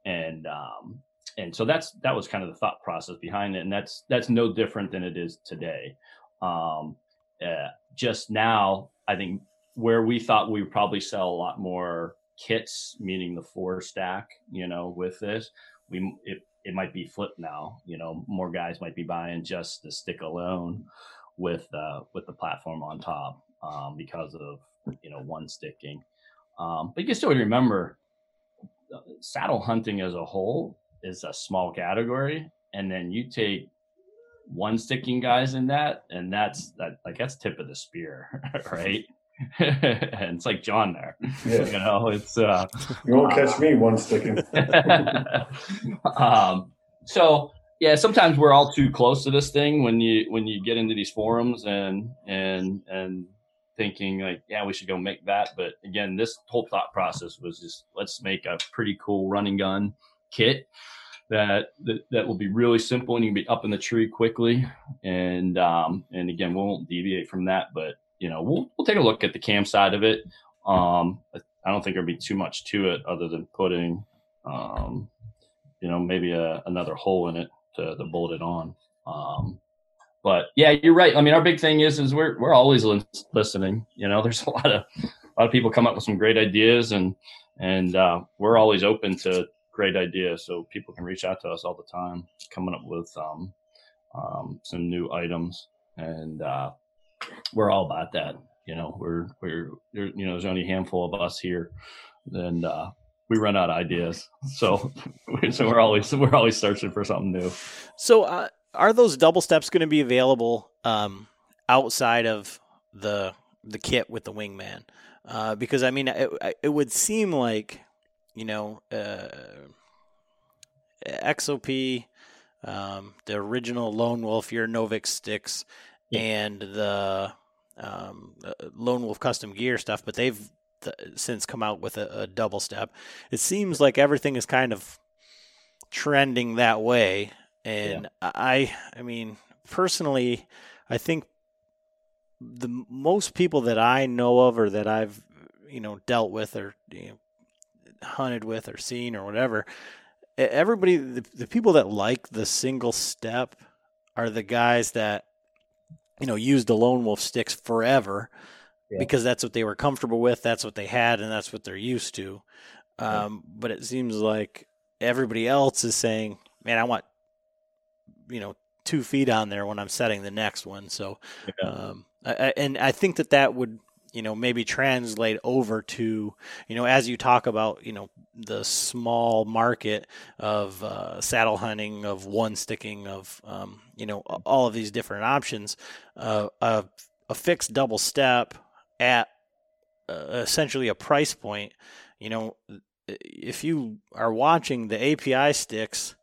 and um, and so that's that was kind of the thought process behind it, and that's that's no different than it is today. Um, uh, just now, I think where we thought we would probably sell a lot more kits, meaning the four stack, you know, with this, we it it might be flipped now. You know, more guys might be buying just the stick alone with uh, with the platform on top um, because of you know one sticking. Um, but you still remember uh, saddle hunting as a whole is a small category, and then you take one sticking guys in that, and that's that like that's tip of the spear, right? And it's like John there. Yeah. You know, it's uh You won't catch me one sticking. um so yeah, sometimes we're all too close to this thing when you when you get into these forums and and and thinking like, yeah, we should go make that. But again, this whole thought process was just let's make a pretty cool running gun kit that that, that will be really simple and you can be up in the tree quickly. And um and again, we won't deviate from that, but you know, we'll we'll take a look at the cam side of it. Um, I don't think there'll be too much to it other than putting, um, you know, maybe a, another hole in it to, to bolt it on. Um, but yeah, you're right. I mean, our big thing is is we're we're always listening. You know, there's a lot of a lot of people come up with some great ideas, and and uh, we're always open to great ideas. So people can reach out to us all the time, coming up with um, um, some new items, and uh, we're all about that. you know, we're we're you know, there's only a handful of us here, and uh, we run out of ideas. So so we're always we're always searching for something new. So uh, are those double steps going to be available um, outside of the the kit with the wingman? Uh, because I mean, it, it would seem like you know, uh, XOP, um, the original Lone Wolf, your Novix sticks, yeah. and the um, Lone Wolf custom gear stuff, but they've th- since come out with a, a, double step. It seems like everything is kind of trending that way, and yeah. I, I mean, personally, I think the most people that I know of or that I've you know dealt with or you know, hunted with or seen or whatever, everybody, the, the people that like the single step are the guys that, you know, use the lone wolf sticks forever yeah. because that's what they were comfortable with, that's what they had, and that's what they're used to. Um, But it seems like everybody else is saying, man, I want, you know, two feet on there when I'm setting the next one. So, yeah. um, I, and I think that that would you know maybe translate over to you know as you talk about you know the small market of uh, saddle hunting of one sticking of um, you know all of these different options uh, a, a fixed double step at uh, essentially a price point you know if you are watching the api sticks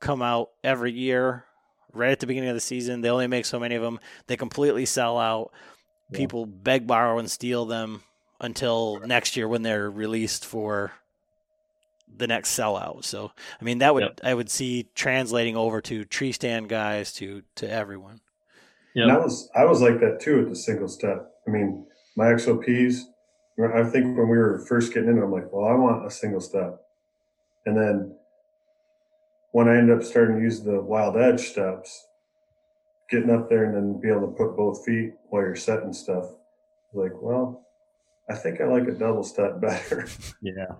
come out every year right at the beginning of the season they only make so many of them they completely sell out people beg, borrow, and steal them until next year when they're released for the next sellout. So, I mean, that would yep. I would see translating over to tree stand guys to to everyone. Yeah, I was I was like that too at the single step. I mean, my XOPs. I think when we were first getting in, I'm like, well, I want a single step, and then when I ended up starting to use the wild edge steps, getting up there and then be able to put both feet while you're setting stuff. Like, well, I think I like a double step better. Yeah.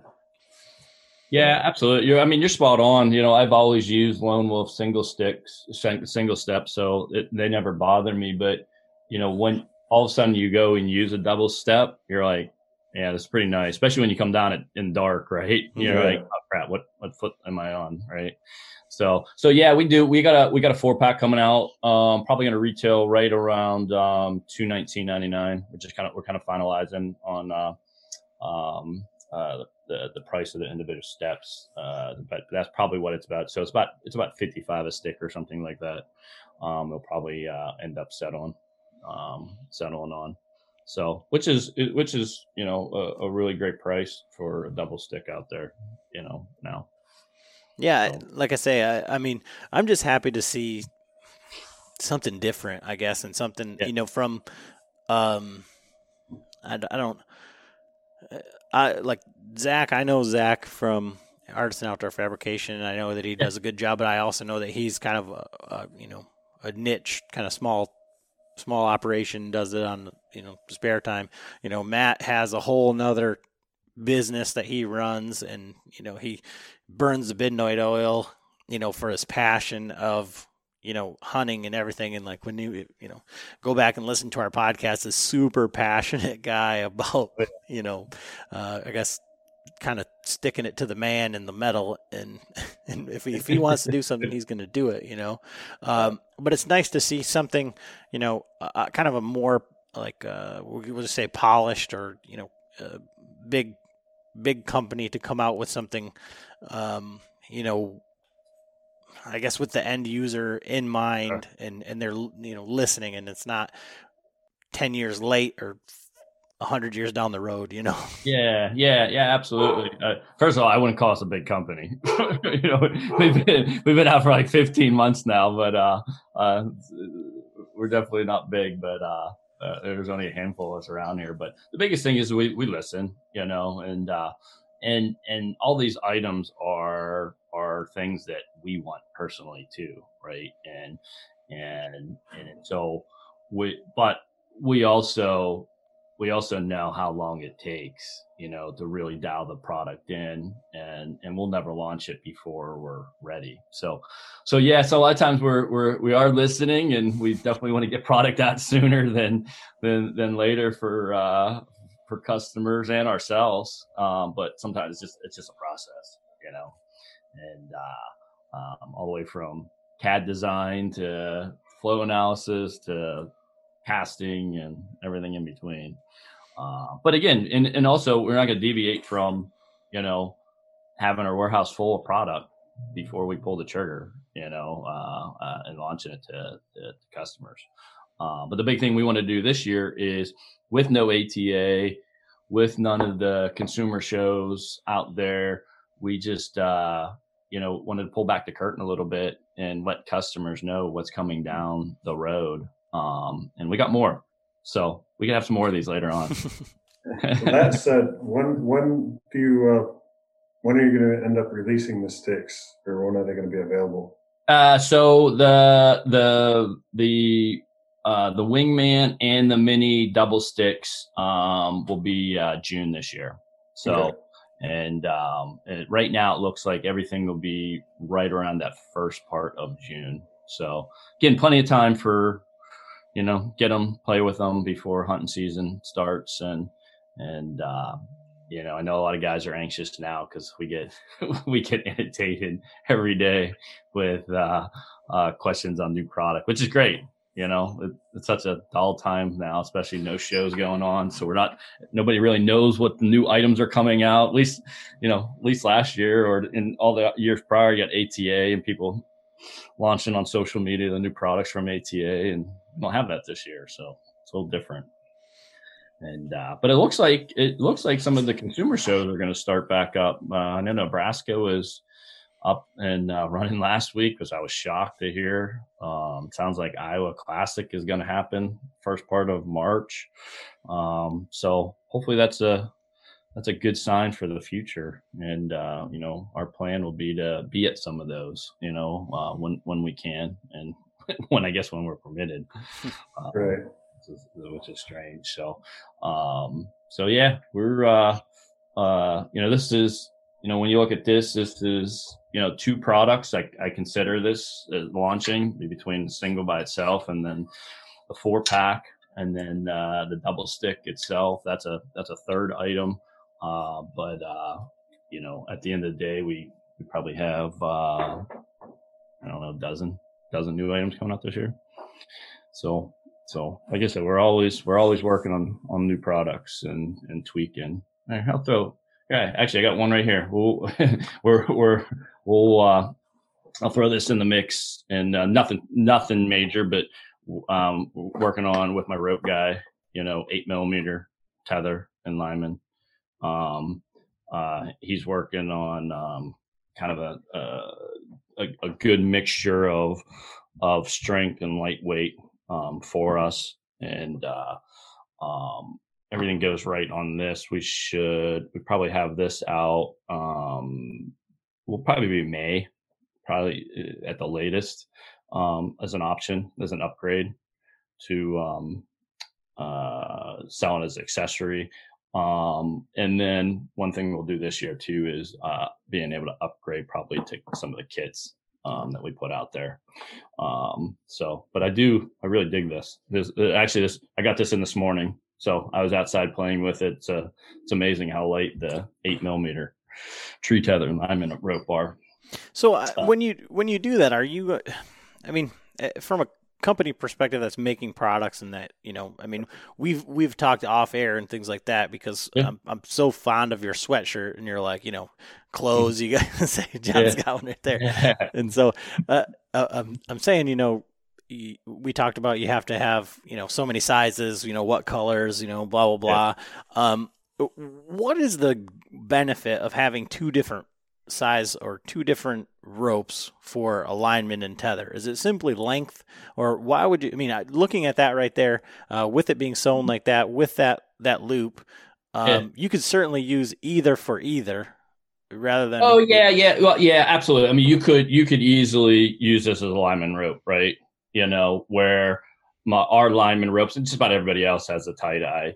Yeah, absolutely. I mean, you're spot on. You know, I've always used Lone Wolf single sticks, single step, so it, they never bother me. But you know, when all of a sudden you go and use a double step, you're like, yeah, that's pretty nice, especially when you come down it in dark, right? You're yeah. like, oh crap, what what foot am I on, right? So so yeah, we do. We got a we got a four pack coming out. Um, probably going to retail right around um, two nineteen ninety nine. We're just kind of we're kind of finalizing on uh, um, uh, the the price of the individual steps. Uh, but that's probably what it's about. So it's about it's about fifty five a stick or something like that. Um, they'll probably uh, end up settling um, settling on. So which is which is you know a, a really great price for a double stick out there. You know now. Yeah, so. like I say, I, I, mean, I'm just happy to see something different, I guess, and something yeah. you know from, um, I, I don't, uh, I like Zach. I know Zach from Artisan Outdoor Fabrication. and I know that he does a good job, but I also know that he's kind of a, a you know a niche, kind of small small operation does it on you know spare time you know matt has a whole nother business that he runs and you know he burns the midnight oil, you know, for his passion of you know hunting and everything. And like when you you know go back and listen to our podcast, a super passionate guy about you know, uh, I guess kind of sticking it to the man in the metal and and if he, if he wants to do something he's going to do it you know? Um, but it's nice to see something you know uh, kind of a more like uh, we'll just say polished or you know uh, big big company to come out with something, um, you know, I guess with the end user in mind, and and they're you know listening, and it's not ten years late or hundred years down the road, you know. Yeah, yeah, yeah, absolutely. Uh, first of all, I wouldn't call us a big company. you know, we've been we've been out for like fifteen months now, but uh, uh, we're definitely not big. But uh, uh, there's only a handful of us around here, but the biggest thing is we, we listen, you know, and uh, and and all these items are are things that we want personally too, right? And and and so we, but we also we also know how long it takes, you know, to really dial the product in and and we'll never launch it before we're ready. So so yeah, so a lot of times we're we're we are listening and we definitely want to get product out sooner than than than later for uh for customers and ourselves. Um, but sometimes it's just it's just a process, you know. And uh um, all the way from CAD design to flow analysis to casting and everything in between. Uh, but again, and, and also we're not going to deviate from, you know, having our warehouse full of product before we pull the trigger, you know, uh, uh, and launching it to, to customers. Uh, but the big thing we want to do this year is with no ATA, with none of the consumer shows out there, we just, uh, you know, wanted to pull back the curtain a little bit and let customers know what's coming down the road. Um, and we got more. So we can have some more of these later on. that said, when when do you uh, when are you going to end up releasing the sticks, or when are they going to be available? Uh, so the the the uh, the wingman and the mini double sticks um, will be uh, June this year. So. Okay. And, um, and right now, it looks like everything will be right around that first part of June. So, again, plenty of time for you know, get them, play with them before hunting season starts. And, and, uh, you know, I know a lot of guys are anxious now because we get, we get inundated every day with, uh, uh, questions on new product, which is great. You know, it, it's such a dull time now, especially no shows going on. So we're not, nobody really knows what the new items are coming out. At least, you know, at least last year or in all the years prior, you got ATA and people launching on social media the new products from ATA and we don't have that this year, so it's a little different. And uh, but it looks like it looks like some of the consumer shows are going to start back up. Uh, I know Nebraska was up and uh, running last week because I was shocked to hear. Um, sounds like Iowa Classic is going to happen first part of March. Um, so hopefully that's a that's a good sign for the future. And uh, you know, our plan will be to be at some of those. You know, uh, when when we can, and when I guess when we're permitted, um, right? Which is, which is, strange. So, um, so yeah, we're uh, uh, you know, this is you know, when you look at this, this is you know two products. I, I consider this launching between the single by itself and then the four pack and then uh, the double stick itself. That's a that's a third item. Uh, but uh, you know, at the end of the day, we we probably have uh, I don't know a dozen dozen new items coming out this year. So so like I said, we're always we're always working on on new products and and tweaking. I'll throw yeah, actually I got one right here. We'll we're we're we'll uh I'll throw this in the mix and uh, nothing nothing major, but um working on with my rope guy, you know, eight millimeter tether and lineman. Um uh he's working on um kind of a, a a, good mixture of of strength and lightweight um, for us, and uh, um, everything goes right on this. We should we probably have this out. Um, will probably be May, probably uh, at the latest, um, as an option as an upgrade to um, uh, selling as accessory. Um, and then one thing we'll do this year too is uh, being able to upgrade probably to some of the kits um, that we put out there. Um, so, but I do, I really dig this. This uh, actually, this I got this in this morning, so I was outside playing with it. It's, uh, it's amazing how light the eight millimeter tree tether I'm in a rope bar. So uh, when you when you do that, are you? Uh, I mean, eh, from a company perspective that's making products and that you know i mean we've we've talked off air and things like that because yeah. I'm, I'm so fond of your sweatshirt and you're like you know clothes you guys say john's yeah. got one right there yeah. and so uh, uh, I'm, I'm saying you know we talked about you have to have you know so many sizes you know what colors you know blah blah blah um, what is the benefit of having two different size or two different ropes for a lineman and tether? Is it simply length, or why would you? I mean, looking at that right there, uh, with it being sewn like that, with that that loop, um, yeah. you could certainly use either for either, rather than. Oh yeah, yeah, well, yeah, absolutely. I mean, you could you could easily use this as a lineman rope, right? You know, where my our lineman ropes and just about everybody else has a tie dye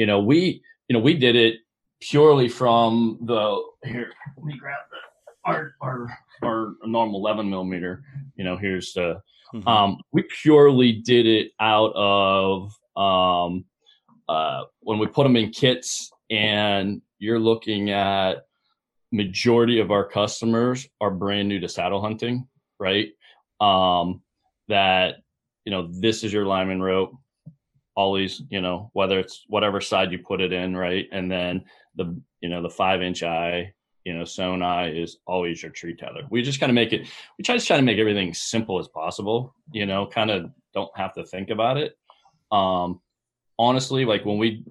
you know, we, you know, we did it purely from the here. Let me grab the our our our normal 11 millimeter. You know, here's the. Mhm. Um, we purely did it out of um, uh, when we put them in kits, and you're looking at majority of our customers are brand new to saddle hunting, right? Um, that you know, this is your lineman rope. Always, you know, whether it's whatever side you put it in, right? And then the you know the five inch eye, you know, eye is always your tree tether. We just kind of make it. We try to try to make everything simple as possible. You know, kind of don't have to think about it. Um, honestly, like when we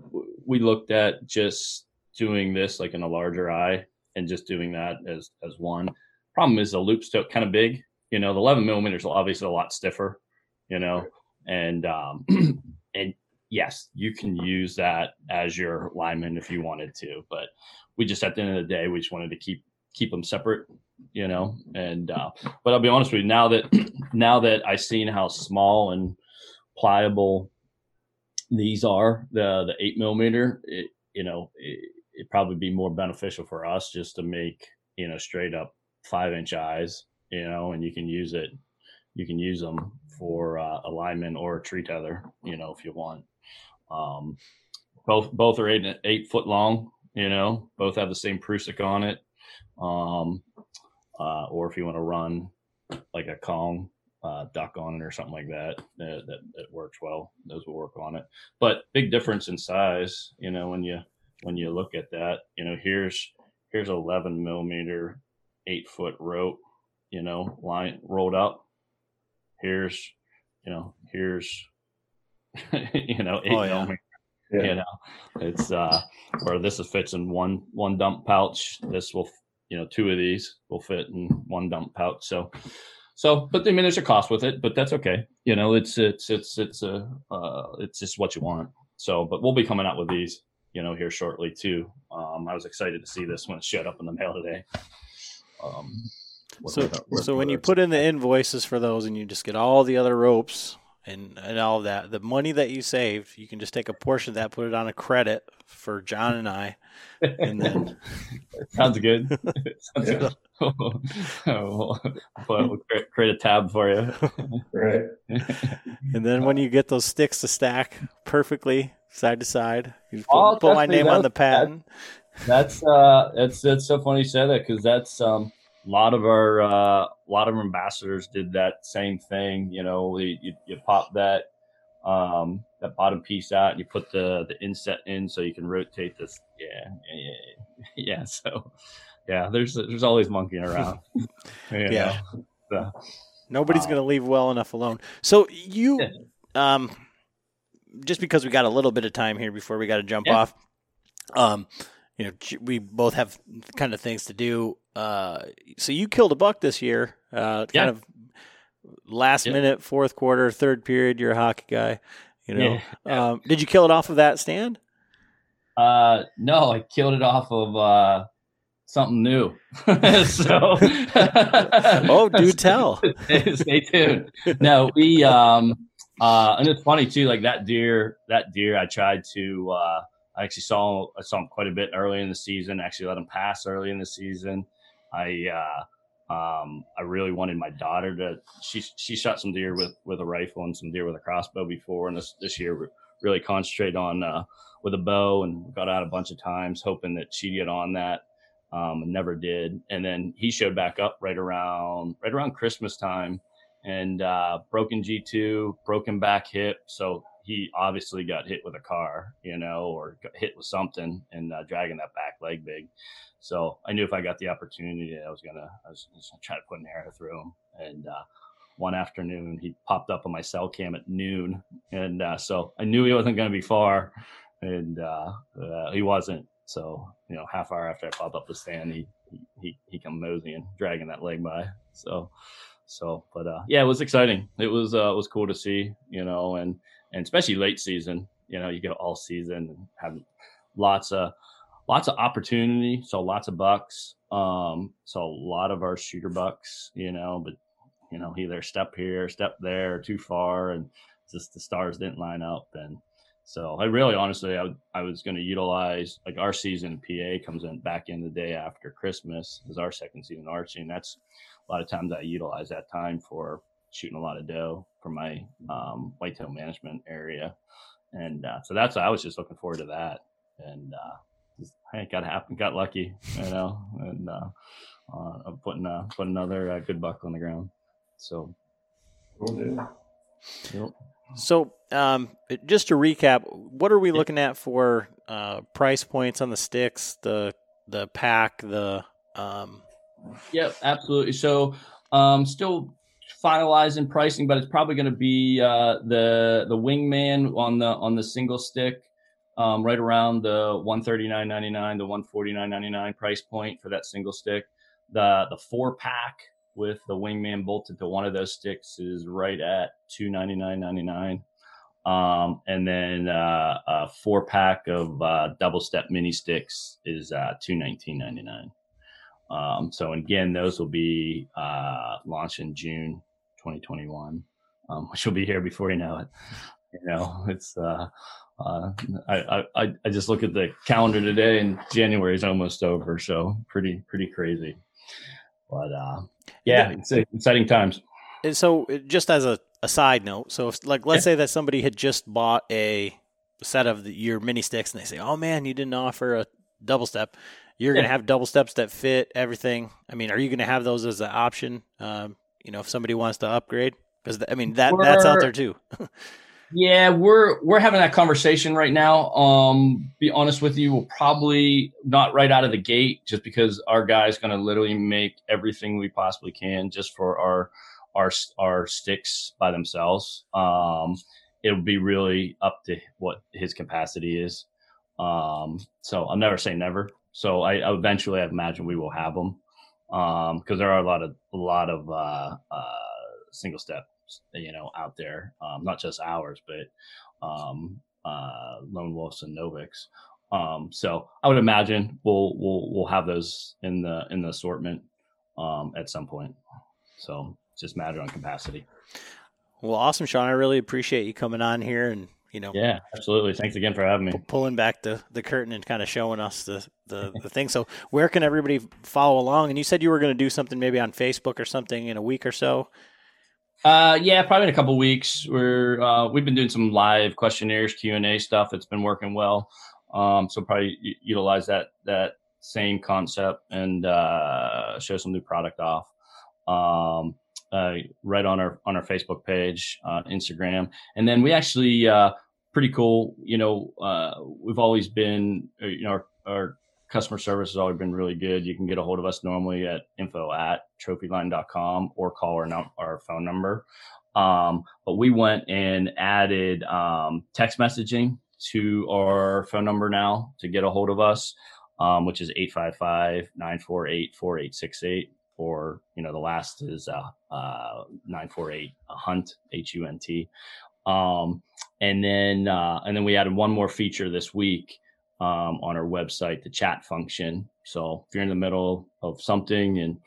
we looked at just doing this like in a larger eye and just doing that as as one. Problem is the loop's still kind of big. You know, the 11 millimeters obviously a lot stiffer. You know, and um, and yes, you can use that as your lineman if you wanted to, but we just at the end of the day we just wanted to keep keep them separate. You know, and uh, but I'll be honest with you now that now that I've seen how small and pliable these are the the eight millimeter it, you know it, it'd probably be more beneficial for us just to make you know straight up five inch eyes you know and you can use it you can use them for uh, a lineman or a tree tether you know if you want um both both are eight eight foot long you know both have the same prusik on it um uh or if you want to run like a Kong uh, duck on it or something like that, that, that, that works well. Those will work on it. But big difference in size, you know, when you when you look at that, you know, here's here's 11 millimeter, eight foot rope, you know, line rolled up. Here's, you know, here's, you know, eight Oh, yeah. millimeter. Yeah. You know, it's uh, where this is fits in one one dump pouch. This will, you know, two of these will fit in one dump pouch. So, so, but I mean, there's a cost with it, but that's okay. You know, it's it's it's it's a uh, it's just what you want. So, but we'll be coming out with these, you know, here shortly too. Um, I was excited to see this when it showed up in the mail today. Um, So, so when you put in the invoices for those and you just get all the other ropes and, and all of that, the money that you saved, you can just take a portion of that, put it on a credit for John and I, and then sounds good. sounds Yeah. good. we'll, we'll create- create a tab for you. Right. and then when you get those sticks to stack perfectly side to side, you put, Oh, put my name on the that- patent. That's uh, that's that's so funny you said that because that's um, a lot of our uh, a lot of ambassadors did that same thing. You know, you, you, you pop that um, that bottom piece out, and you put the the inset in so you can rotate this. Yeah, yeah, yeah, yeah. So yeah, there's there's always monkeying around. Yeah. so, Nobody's going to leave well enough alone. So you, Yeah. um, just because we got a little bit of time here before we got to jump Yeah. off, um, you know, we both have kind of things to do. Uh, so you killed a buck this year, uh, kind Yeah. of last Yeah. minute, fourth quarter, third period. You're a hockey guy, you know. Yeah. Um, did you kill it off of that stand? Uh, no, I killed it off of uh, something new. so, Oh, do tell. stay, tuned. No, we um, uh, and it's funny too. Like that deer, that deer, I tried to. Uh, I actually saw I saw him quite a bit early in the season. Actually, let him pass early in the season. I uh, um, I really wanted my daughter to. She she shot some deer with with a rifle and some deer with a crossbow before, and this this year really concentrate on uh, with a bow and got out a bunch of times, hoping that she'd get on that. Um, never did. And then he showed back up right around right around Christmas time, and uh, broken G two, broken back hip. So he obviously got hit with a car, you know, or got hit with something and uh, dragging that back leg big. So I knew if I got the opportunity, I was gonna I was, gonna try to put an arrow through him. And uh, one afternoon, he popped up on my cell cam at noon, and uh, so I knew he wasn't gonna be far, and uh, uh, he wasn't. So you know, half hour after I popped up the stand, he he he, come moseying, dragging that leg by. So so, but uh, yeah, it was exciting. It was uh, it was cool to see, you know, and and especially late season. You know, you go all season and have lots of lots of opportunity. So lots of bucks. Um, so a lot of our shooter bucks, you know, but you know, either step here, step there, too far, and just the stars didn't line up. And So I really, honestly, I, I was going to utilize like our season PA comes in back in the day after Christmas is our second season archery, and that's a lot of times I utilize that time for shooting a lot of doe for my um, whitetail management area, and uh, so that's I was just looking forward to that, and uh, just, hey, got happen, got lucky, you know, and uh, uh, putting uh, put another uh, good buck on the ground. So, Cool, yep. So, um, just to recap, what are we looking at for uh, price points on the sticks, the the pack, the um, Yep, absolutely. So, um, still finalizing pricing, but it's probably going to be uh, the the wingman on the on the single stick, um, right around the one thirty nine ninety nine, the one forty nine ninety nine price point for that single stick. The the four pack with the wingman bolted to one of those sticks is right at two ninety nine ninety nine. Um, and then uh, a four pack of uh, double step mini sticks is uh, two nineteen ninety nine. Um, so again, those will be uh, launched in June 2021, um, which will be here before you know it. You know, it's uh, uh, I, I I just look at the calendar today, and January is almost over, so pretty pretty crazy. But uh, yeah, it's exciting times. and so just as a, a side note, so if like let's say that somebody had just bought a set of the, your mini sticks and they say, "Oh man, you didn't offer a double step." You're going to have double steps that fit everything. I mean, are you going to have those as an option? Um, you know, if somebody wants to upgrade, because I mean that that's out there too. Yeah, we're we're having that conversation right now. Um, be honest with you, we'll probably not right out of the gate, just because our guy's going to literally make everything we possibly can just for our our our sticks by themselves. Um, it'll be really up to what his capacity is. Um, so I'll never say never. So I, I eventually, I imagine we will have them because there are a lot of a lot of uh, uh, single steps, you know, out there. Um, not just ours, but um, uh, Lone Wolves and Novix. Um, so I would imagine we'll we'll we'll have those in the in the assortment um, at some point. So just matter on capacity. well, awesome, Shawn. I really appreciate you coming on here and you know Yeah, absolutely. Thanks again for having me. pulling back the, the curtain and kind of showing us the, the, the thing. So where can everybody follow along? And you said you were going to do something maybe on Facebook or something in a week or so. Uh, yeah, probably in a couple weeks. We're uh, we've been doing some live questionnaires, Q and A stuff. It's been working well. Um, so probably u- utilize that that same concept and uh, show some new product off. Um, uh, right on our on our Facebook page, uh, Instagram, and then we actually uh, pretty cool. You know, uh, we've always been uh, you know our, our customer service has always been really good. You can get a hold of us normally at info at trophyline.com or call our, num- our phone number. Um, but we went and added um, text messaging to our phone number now to get a hold of us, um, which is 855 948 4868. Or, you know, the last is uh, uh, 948 Hunt, H U N T. Um, and then, uh, and then we added one more feature this week um, on our website, the chat function. So if you're in the middle of something and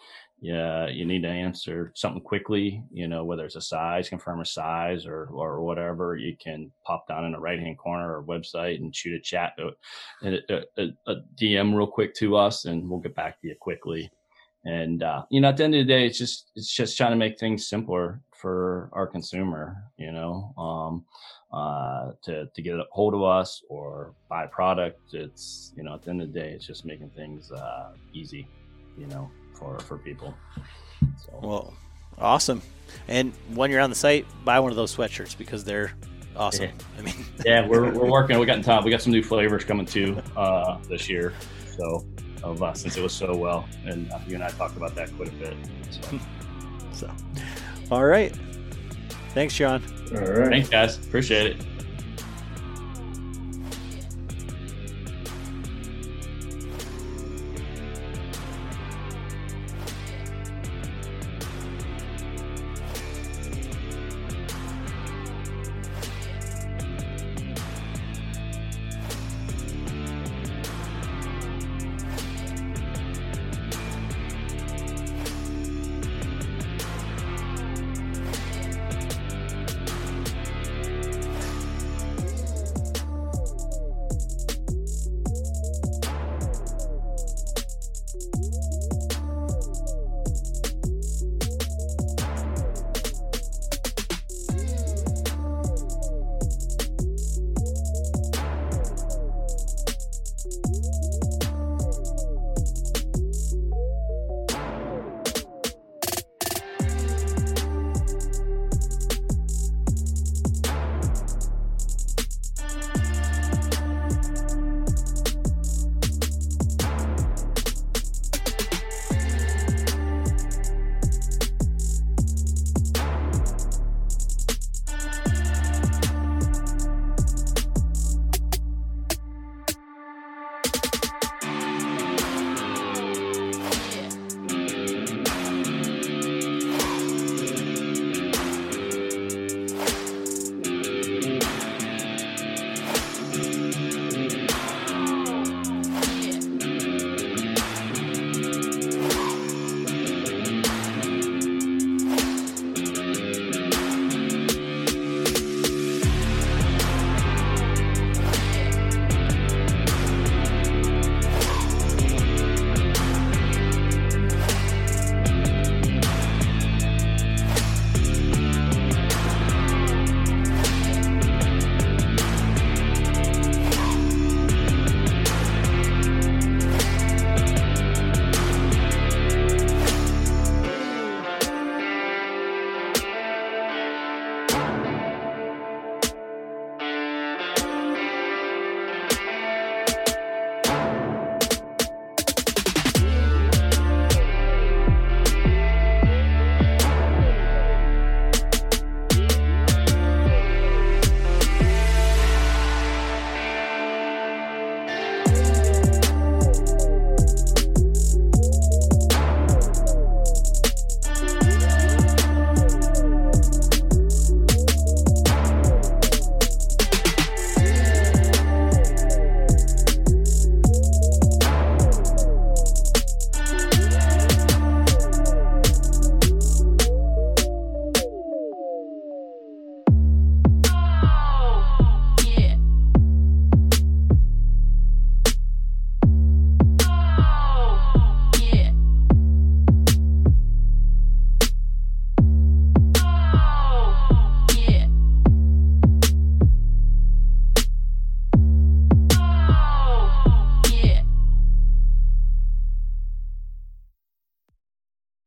yeah, you need to answer something quickly, you know, whether it's a size, confirm a size or, or whatever, you can pop down in the right hand corner of website and shoot a chat, uh, a, a, a, a DM real quick to us and we'll get back to you quickly. And, uh, you know, at the end of the day, it's just, it's just trying to make things simpler for our consumer, you know, um, uh, to, to get a hold of us or buy a product. It's, you know, at the end of the day, it's just making things, uh, easy, you know, for, for people. So, Well, awesome. And when you're on the site, buy one of those sweatshirts because they're awesome. Yeah. I mean, yeah, we're, we're working, we got in top, we got some new flavors coming too, uh, this year. So, of, uh, since it was so well, and uh, you and I talked about that quite a bit. So, so all right. Thanks, Shawn. All right. thanks guys. Appreciate it.